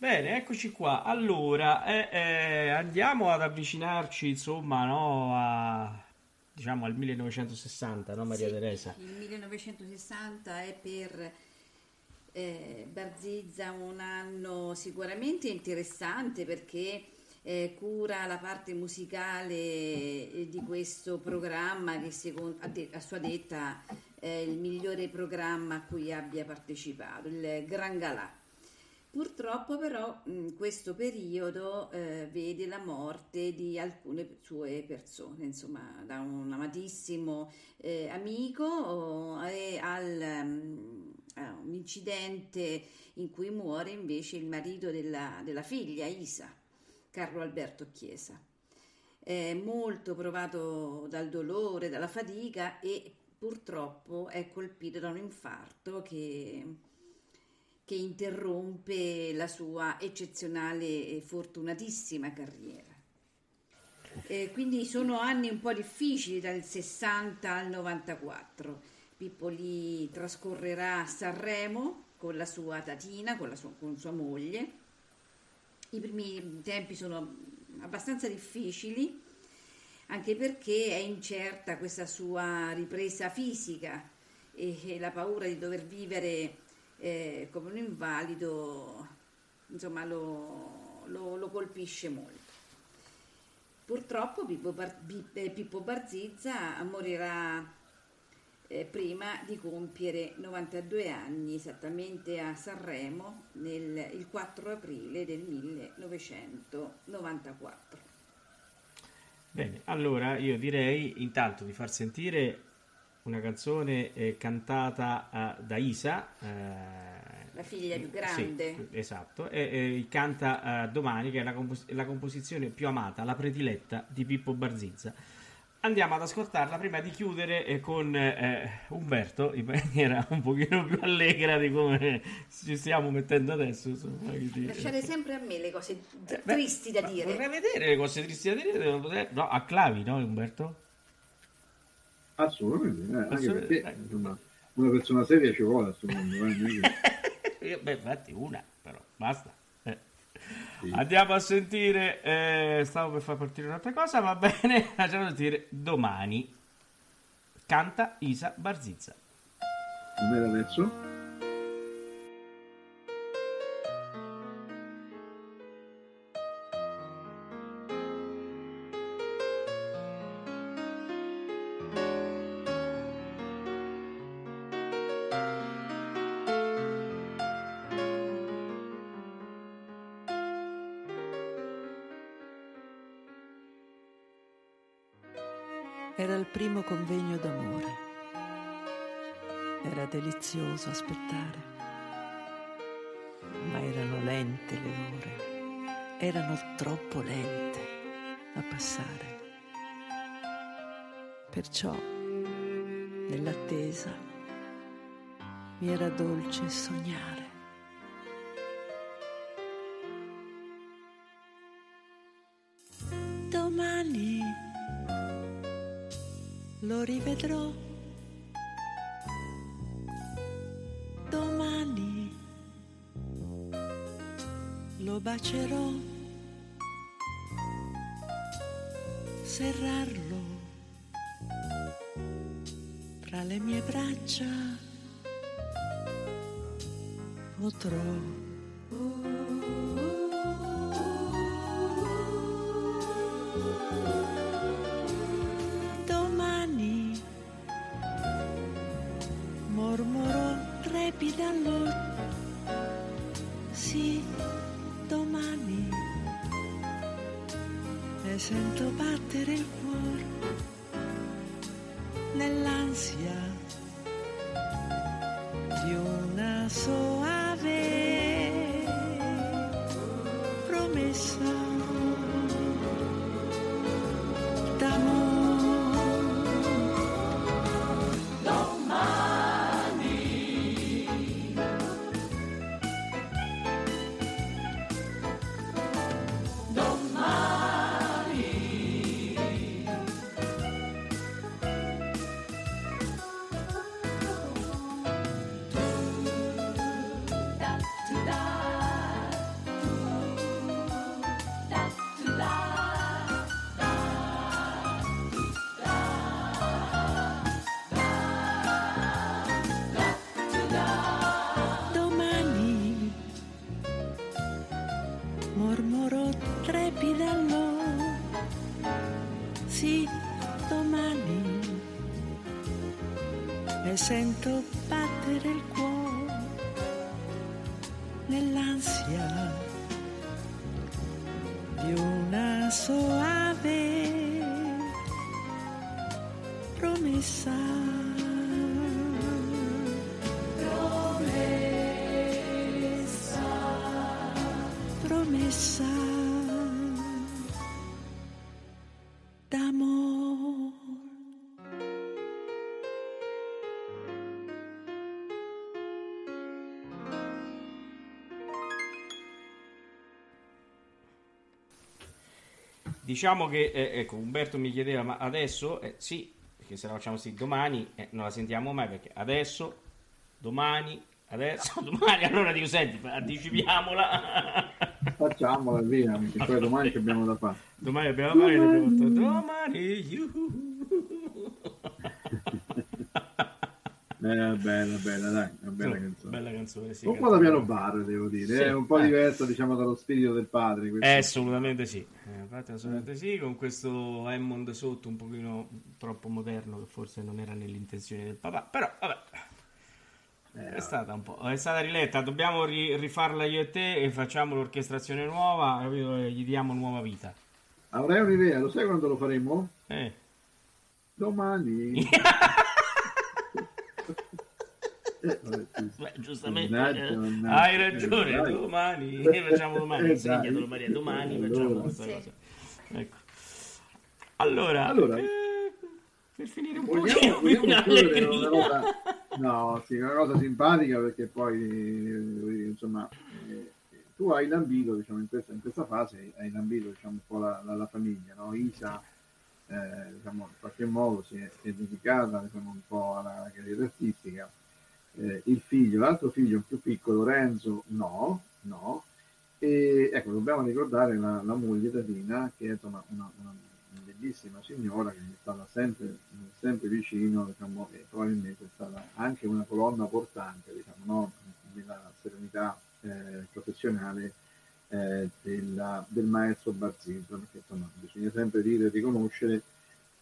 [SPEAKER 9] Bene, eccoci qua. Allora, eh, eh, andiamo ad avvicinarci, insomma, no, a, diciamo al 1960, no, Maria
[SPEAKER 2] Sì,
[SPEAKER 9] Teresa?
[SPEAKER 2] Il 1960 è per eh, Barzizza un anno sicuramente interessante perché eh, cura la parte musicale eh, di questo programma che secondo, a, de- a sua detta è il migliore programma a cui abbia partecipato, il Gran Galà. Purtroppo però in questo periodo eh, vede la morte di alcune sue persone, insomma da un amatissimo eh, amico oh, e al, mm, a un incidente in cui muore invece il marito della, della figlia Isa, Carlo Alberto Chiesa. È molto provato dal dolore, dalla fatica e purtroppo è colpito da un infarto che che interrompe la sua eccezionale e fortunatissima carriera. Eh, quindi sono anni un po' difficili dal 60 al 94. Pippo li trascorrerà a Sanremo con la sua tatina, con, la sua, con sua moglie. I primi tempi sono abbastanza difficili, anche perché è incerta questa sua ripresa fisica e, e la paura di dover vivere eh, come un invalido, insomma, lo, lo- lo colpisce molto. Purtroppo Pippo, Bar- eh, Pippo Barzizza morirà eh, prima di compiere 92 anni, esattamente a Sanremo, nel, il 4 aprile del 1994.
[SPEAKER 9] Bene, allora io direi intanto di far sentire
[SPEAKER 1] una canzone eh, cantata eh, da Isa. eh,
[SPEAKER 2] La figlia più grande.
[SPEAKER 1] sì, esatto, e, canta eh, Domani, che è la, compos- la composizione più amata, la prediletta di Pippo Barzizza. Andiamo ad ascoltarla prima di chiudere eh, con Umberto in maniera un pochino più allegra di come ci stiamo mettendo adesso. Insomma,
[SPEAKER 2] Lasciate sempre a me le cose d-
[SPEAKER 1] beh,
[SPEAKER 2] tristi da dire.
[SPEAKER 1] Vorrei vedere le cose tristi da dire. No, a clavi, no, Umberto?
[SPEAKER 5] Assolutamente, eh, anche
[SPEAKER 1] Assolutamente,
[SPEAKER 5] perché insomma, una persona seria ci vuole a questo mondo. eh,
[SPEAKER 1] Beh, infatti una, però, basta. Eh. Andiamo a sentire, eh, stavo per far partire un'altra cosa, va bene, andiamo a sentire domani. Canta Isa Barzizza.
[SPEAKER 5] Non era adesso?
[SPEAKER 10] Primo convegno d'amore. Era delizioso aspettare. Ma erano lente le ore. Erano troppo lente a passare. Perciò, nell'attesa, mi era dolce sognare. Serrarlo tra le mie braccia. Potrò. Sento battere il cuore nell'ansia di una soave promessa. Promessa, promessa d'amore.
[SPEAKER 1] Diciamo che, eh, ecco, Umberto mi chiedeva, ma adesso, eh, sì, perché se la facciamo sì, domani eh, non la sentiamo mai, perché adesso, domani, adesso, domani, allora dico, senti, anticipiamola.
[SPEAKER 5] Facciamola via, perché poi domani che abbiamo da fare.
[SPEAKER 1] Domani abbiamo fare, domani, domani, yuhu.
[SPEAKER 5] Eh, bella, bella, dai, una bella
[SPEAKER 1] Insomma,
[SPEAKER 5] canzone.
[SPEAKER 1] Bella canzone, sì.
[SPEAKER 5] un po' da piano bar, devo dire,
[SPEAKER 1] Sì,
[SPEAKER 5] è un po'
[SPEAKER 1] eh.
[SPEAKER 5] diverso, diciamo, dallo spirito del padre. questo.
[SPEAKER 1] Eh, assolutamente sì, eh, infatti assolutamente sì, con questo Hammond sotto un pochino troppo moderno che forse non era nell'intenzione del papà, però vabbè.
[SPEAKER 5] Eh,
[SPEAKER 1] È stata un po', è stata riletta, dobbiamo ri- rifarla io e te e facciamo l'orchestrazione nuova, capito? Gli diamo nuova vita.
[SPEAKER 5] Avrei un'idea, lo sai quando lo faremo?
[SPEAKER 1] Eh.
[SPEAKER 5] Domani. Eh.
[SPEAKER 1] Beh, giustamente, eh, hai ragione,
[SPEAKER 5] Eh,
[SPEAKER 1] domani facciamo domani,
[SPEAKER 5] Eh, dai.
[SPEAKER 1] Maria, domani
[SPEAKER 5] Allora.
[SPEAKER 1] facciamo questa
[SPEAKER 2] Sì.
[SPEAKER 1] cosa. Ecco. Allora,
[SPEAKER 5] Allora,
[SPEAKER 1] eh, per finire un
[SPEAKER 5] Vogliamo, chiudere
[SPEAKER 1] allegria.
[SPEAKER 5] una cosa, no, sì, una cosa simpatica perché poi, eh, insomma, eh, tu hai lambito, diciamo, in questa, in questa fase, hai lambito, diciamo, un po' la, la- la famiglia, no? Isa, eh, diciamo, in qualche modo si è, si è dedicata, diciamo, un po' alla carriera artistica. Eh, il figlio, l'altro figlio più piccolo, Renzo, no, no. E ecco, dobbiamo ricordare la, la moglie Tatina, che è insomma, una, una bellissima signora che mi è stata sempre, sempre vicino, diciamo, e probabilmente è stata anche una colonna portante, diciamo, no? nella serenità eh, professionale eh, della- del maestro Barzizzo, perché insomma, bisogna sempre dire e riconoscere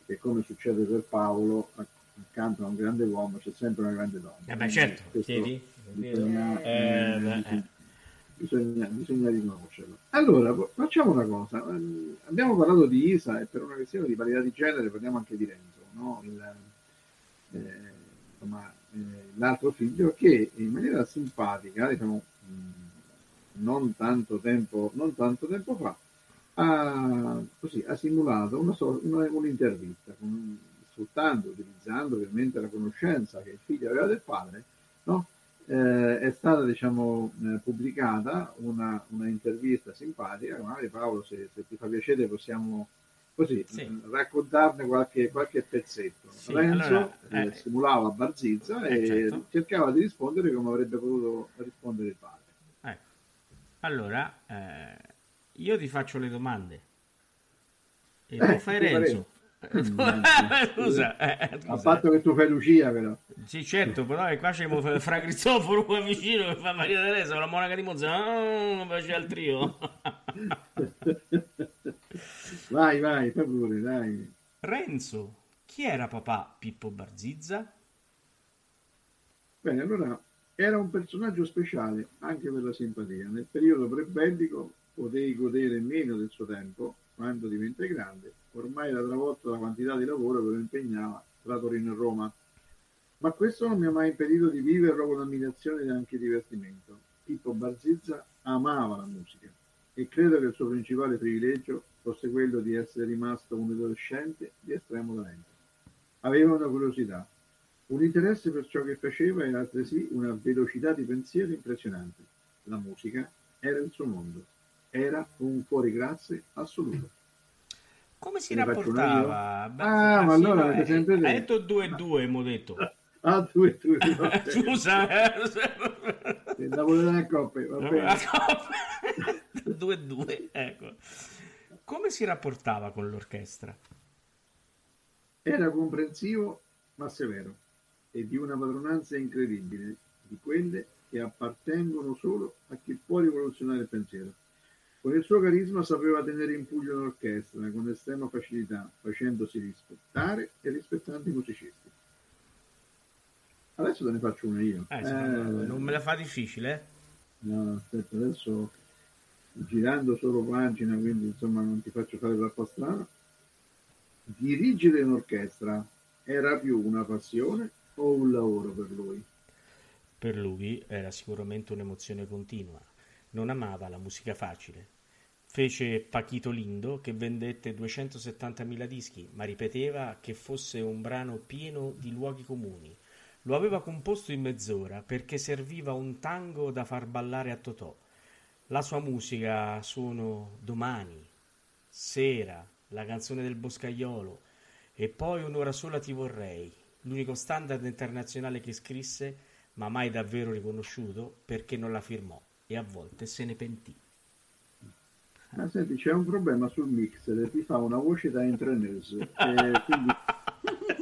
[SPEAKER 5] che come succede per Paolo, ac- accanto a un grande uomo c'è sempre una grande donna.
[SPEAKER 1] Eh beh, certo,
[SPEAKER 5] Questo
[SPEAKER 1] chiedi? Eh,
[SPEAKER 5] eh, bisogna- bisogna, riconoscerlo. Allora, po- facciamo una cosa. Ehm, Abbiamo parlato di Isa e per una questione di parità di genere parliamo anche di Renzo, no? Il, eh, insomma, eh, l'altro figlio che in maniera simpatica, diciamo, non tanto tempo, non tanto tempo fa, ha, così, ha simulato una una- un'intervista, con- sfruttando, utilizzando ovviamente la conoscenza che il figlio aveva del padre, no? Eh, è stata diciamo, eh, pubblicata una, una intervista simpatica, magari Paolo se, se ti fa piacere possiamo così
[SPEAKER 1] Sì.
[SPEAKER 5] eh, raccontarne qualche, qualche pezzetto.
[SPEAKER 1] Sì,
[SPEAKER 5] Renzo
[SPEAKER 1] allora,
[SPEAKER 5] eh,
[SPEAKER 1] eh,
[SPEAKER 5] simulava Barzizza
[SPEAKER 1] eh,
[SPEAKER 5] e
[SPEAKER 1] certo.
[SPEAKER 5] cercava di rispondere come avrebbe potuto rispondere il padre.
[SPEAKER 1] Ecco. Allora, io ti faccio le domande. E tu fai Renzo. Scusa, eh,
[SPEAKER 5] A
[SPEAKER 1] scusa.
[SPEAKER 5] patto che tu fai Lucia però.
[SPEAKER 1] Sì, certo, però qua c'è Fra Cristoforo qua vicino che fa Maria Teresa con la monaca di Monza. Ah, faceva il trio.
[SPEAKER 5] vai, vai, pure, dai.
[SPEAKER 1] Renzo, chi era papà Pippo Barzizza?
[SPEAKER 5] Bene, allora era un personaggio speciale anche per la simpatia. Nel periodo prebellico potei godere meno del suo tempo, quando diventai grande, ormai era travolto da quantità di lavoro che lo impegnava tra Torino e Roma. Ma questo non mi ha mai impedito di viverlo con ammirazione e anche divertimento. Pippo Barzizza amava la musica e credo che il suo principale privilegio fosse quello di essere rimasto un adolescente di estremo talento. Aveva una curiosità, un interesse per ciò che faceva e altresì una velocità di pensiero impressionante. La musica era il suo mondo, era un fuoriclasse assoluto.
[SPEAKER 1] Come si
[SPEAKER 5] Ne
[SPEAKER 1] rapportava? Beh,
[SPEAKER 5] Ah, ma allora avete sempre
[SPEAKER 1] Hai
[SPEAKER 5] detto.
[SPEAKER 1] detto 2 e 2, mo detto.
[SPEAKER 5] Ah, tu e tu. va bene.
[SPEAKER 1] Scusa, eh.
[SPEAKER 5] La volete a coppe, va bene.
[SPEAKER 1] 2 e 2, ecco. Come si rapportava con l'orchestra?
[SPEAKER 5] Era comprensivo ma severo e di una padronanza incredibile, di quelle che appartengono solo a chi può rivoluzionare il pensiero. Con il suo carisma sapeva tenere in pugno l'orchestra con estrema facilità, facendosi rispettare e rispettando i musicisti. Adesso te ne faccio una io.
[SPEAKER 1] Eh,
[SPEAKER 5] Eh,
[SPEAKER 1] non me la fa difficile, eh?
[SPEAKER 5] No, aspetta, adesso girando solo pagina, quindi insomma non ti faccio fare troppo strano. Dirigere un'orchestra era più una passione o un lavoro per lui?
[SPEAKER 1] Per lui era sicuramente un'emozione continua. Non amava la musica facile. Fece Paquito Lindo che vendette 270.000 dischi, ma ripeteva che fosse un brano pieno di luoghi comuni. Lo aveva composto in mezz'ora perché serviva un tango da far ballare a Totò. La sua musica sono Domani, Sera, la canzone del Boscaiolo e poi Un'ora sola ti vorrei, l'unico standard internazionale che scrisse, ma mai davvero riconosciuto perché non la firmò e a volte se ne pentì.
[SPEAKER 5] Ah, senti, c'è un problema sul mixer, ti fa una voce da intraneuse, eh, quindi...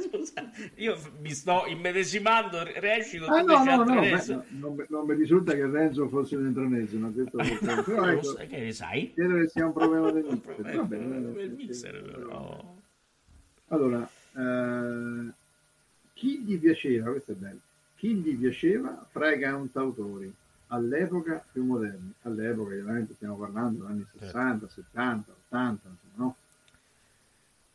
[SPEAKER 1] Scusa, io mi sto immedesimando, recito,
[SPEAKER 5] Ah, no, no, no, beh, no, non, mi- non mi risulta che Renzo fosse un intranese, ma questo però
[SPEAKER 1] Lo
[SPEAKER 5] ecco,
[SPEAKER 1] sai- che ne sai?
[SPEAKER 5] credo che sia un problema del mixer.
[SPEAKER 1] problema
[SPEAKER 5] Va bene,
[SPEAKER 1] del mixer, però.
[SPEAKER 5] Allora, eh, chi gli piaceva, questo è bello, chi gli piaceva fra i cantautori all'epoca più moderni, all'epoca chiaramente stiamo parlando degli anni
[SPEAKER 1] Certo.
[SPEAKER 5] 60, 70, 80, insomma, no?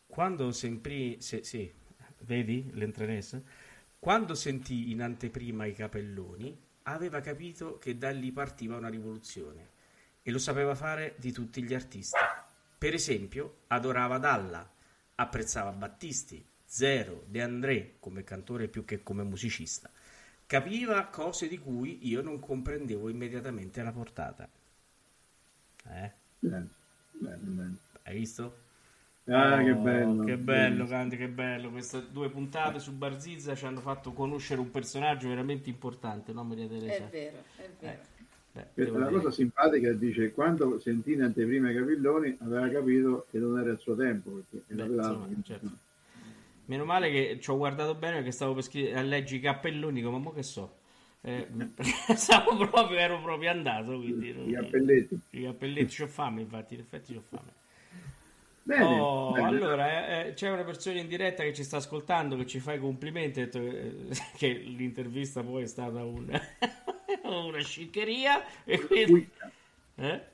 [SPEAKER 1] Quando sempre, se, sì, vedi l'entrenese? Quando sentì in anteprima i capelloni, aveva capito che da lì partiva una rivoluzione e lo sapeva fare di tutti gli artisti. Per esempio, adorava Dalla, apprezzava Battisti, Zero, De André come cantore più che come musicista. Capiva cose di cui io non comprendevo immediatamente la portata. Eh?
[SPEAKER 5] Bene, bene, bene.
[SPEAKER 1] Hai visto?
[SPEAKER 5] Ah, che
[SPEAKER 1] Oh,
[SPEAKER 5] bello.
[SPEAKER 1] Che bello, Canti, che bello. Queste due puntate su Barzizza ci hanno fatto conoscere un personaggio veramente importante, no Maria Teresa?
[SPEAKER 2] È vero, è vero.
[SPEAKER 1] Beh,
[SPEAKER 5] è una
[SPEAKER 1] dire.
[SPEAKER 5] cosa simpatica dice quando sentì in anteprima i capilloni aveva capito che non era il suo tempo perché
[SPEAKER 1] Beh, insomma, certo. Meno male che ci ho guardato bene perché stavo per scrivere a leggi i cappelloni, dico, ma mo che so? Eh, stavo proprio, ero proprio andato, quindi...
[SPEAKER 5] i cappelletti
[SPEAKER 1] I cappelletti, c'ho fame infatti, in effetti c'ho fame.
[SPEAKER 5] bene,
[SPEAKER 1] Oh,
[SPEAKER 5] bene.
[SPEAKER 1] allora, eh, eh, c'è una persona in diretta che ci sta ascoltando, che ci fa i complimenti, detto che, che l'intervista poi è stata un- una sciccheria e quindi... Eh?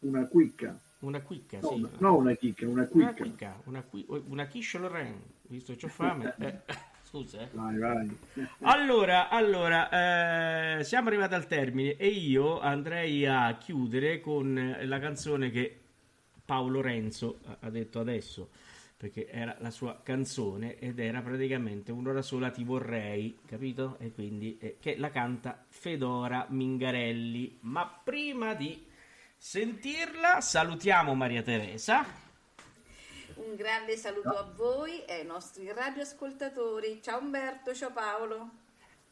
[SPEAKER 5] una quicca
[SPEAKER 1] Una quicca,
[SPEAKER 5] no,
[SPEAKER 1] sì.
[SPEAKER 5] una- no una chicca una
[SPEAKER 1] Una
[SPEAKER 5] quicca
[SPEAKER 1] quicca, una, qui- una quiche Lorraine, visto che ho fame. Eh, scusa, eh.
[SPEAKER 5] vai vai
[SPEAKER 1] Allora, allora eh, siamo arrivati al termine e io andrei a chiudere con la canzone che Paolo Renzo ha- ha detto adesso, perché era la sua canzone ed era praticamente un'ora sola ti vorrei, capito? E quindi eh, che la canta Fedora Mingarelli. Ma prima di sentirla salutiamo Maria Teresa.
[SPEAKER 2] Un grande saluto a voi e ai nostri radioascoltatori. Ciao Umberto, ciao Paolo.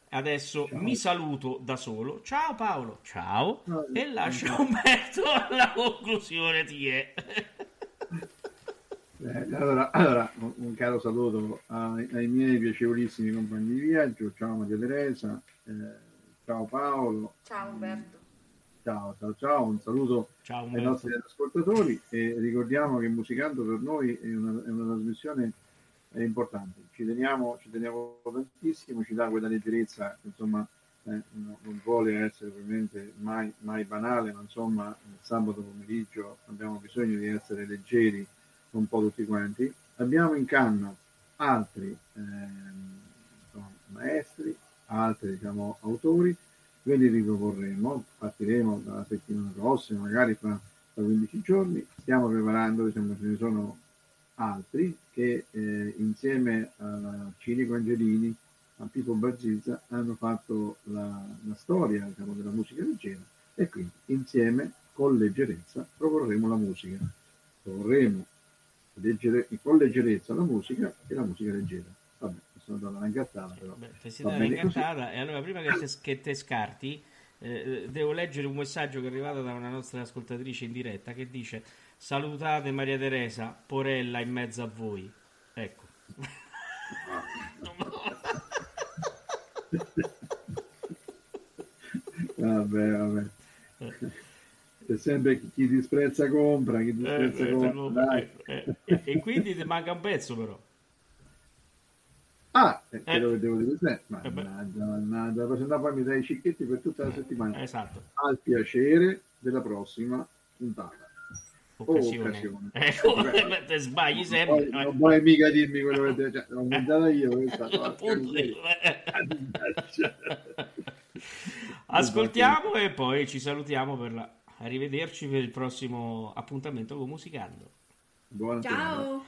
[SPEAKER 1] Adesso mi saluto da solo. Ciao Paolo, ciao.
[SPEAKER 5] No,
[SPEAKER 1] E lascio
[SPEAKER 5] no.
[SPEAKER 1] Umberto alla conclusione di è.
[SPEAKER 5] Eh, allora, allora, un, un caro saluto ai, ai miei piacevolissimi compagni di viaggio ciao Maria Teresa eh, ciao Paolo
[SPEAKER 2] Ciao Umberto.
[SPEAKER 5] Ciao ciao ciao un saluto
[SPEAKER 1] Ciao
[SPEAKER 5] ai nostri ascoltatori e ricordiamo che Musicando per noi è una, è una trasmissione eh, importante, ci teniamo, ci teniamo tantissimo, ci dà quella leggerezza che insomma eh, no- non vuole essere ovviamente mai, mai banale, ma insomma sabato pomeriggio abbiamo bisogno di essere leggeri un po' tutti quanti. Abbiamo in canna altri insomma, maestri, altri diciamo, autori, ve li riproporremo, partiremo dalla settimana prossima, magari fra, fra 15 giorni, stiamo preparando, diciamo, ce ne sono altri che eh, insieme a Cinico Angelini, a Pippo Barzizza hanno fatto la, la storia diciamo, della musica leggera e quindi insieme con leggerezza proporremo la musica. Proporremo leggere- con leggerezza la musica e la musica leggera. Sono dato una ingattata però.
[SPEAKER 1] Beh, incantata e allora prima che te, che te scarti eh, devo leggere un messaggio che è arrivato da una nostra ascoltatrice in diretta che dice salutate Maria Teresa, Porella in mezzo a voi. Ecco.
[SPEAKER 5] Vabbè, vabbè. C'è sempre chi, chi disprezza compra, chi
[SPEAKER 1] Eh,
[SPEAKER 5] disprezza
[SPEAKER 1] eh,
[SPEAKER 5] compra,
[SPEAKER 1] eh, eh, e quindi ti manca un pezzo però.
[SPEAKER 5] Ah, eh,
[SPEAKER 1] Eh.
[SPEAKER 5] quello che devo dire sempre. Ma
[SPEAKER 1] Eh
[SPEAKER 5] mannaggia, mannaggia, poi se no poi mi dai i cicchetti per tutta la settimana.
[SPEAKER 1] Esatto.
[SPEAKER 5] Al piacere della prossima puntata. O
[SPEAKER 1] Occasione.
[SPEAKER 5] occasione.
[SPEAKER 1] Ecco,
[SPEAKER 5] Vabbè.
[SPEAKER 1] te sbagli
[SPEAKER 5] Non
[SPEAKER 1] sempre.
[SPEAKER 5] puoi, non puoi mica dirmi quello che cioè, l'ho inventata io questa.
[SPEAKER 1] Ascoltiamo e poi ci salutiamo per la... arrivederci per il prossimo appuntamento con Musicando.
[SPEAKER 5] Buona
[SPEAKER 2] Ciao.
[SPEAKER 11] C'è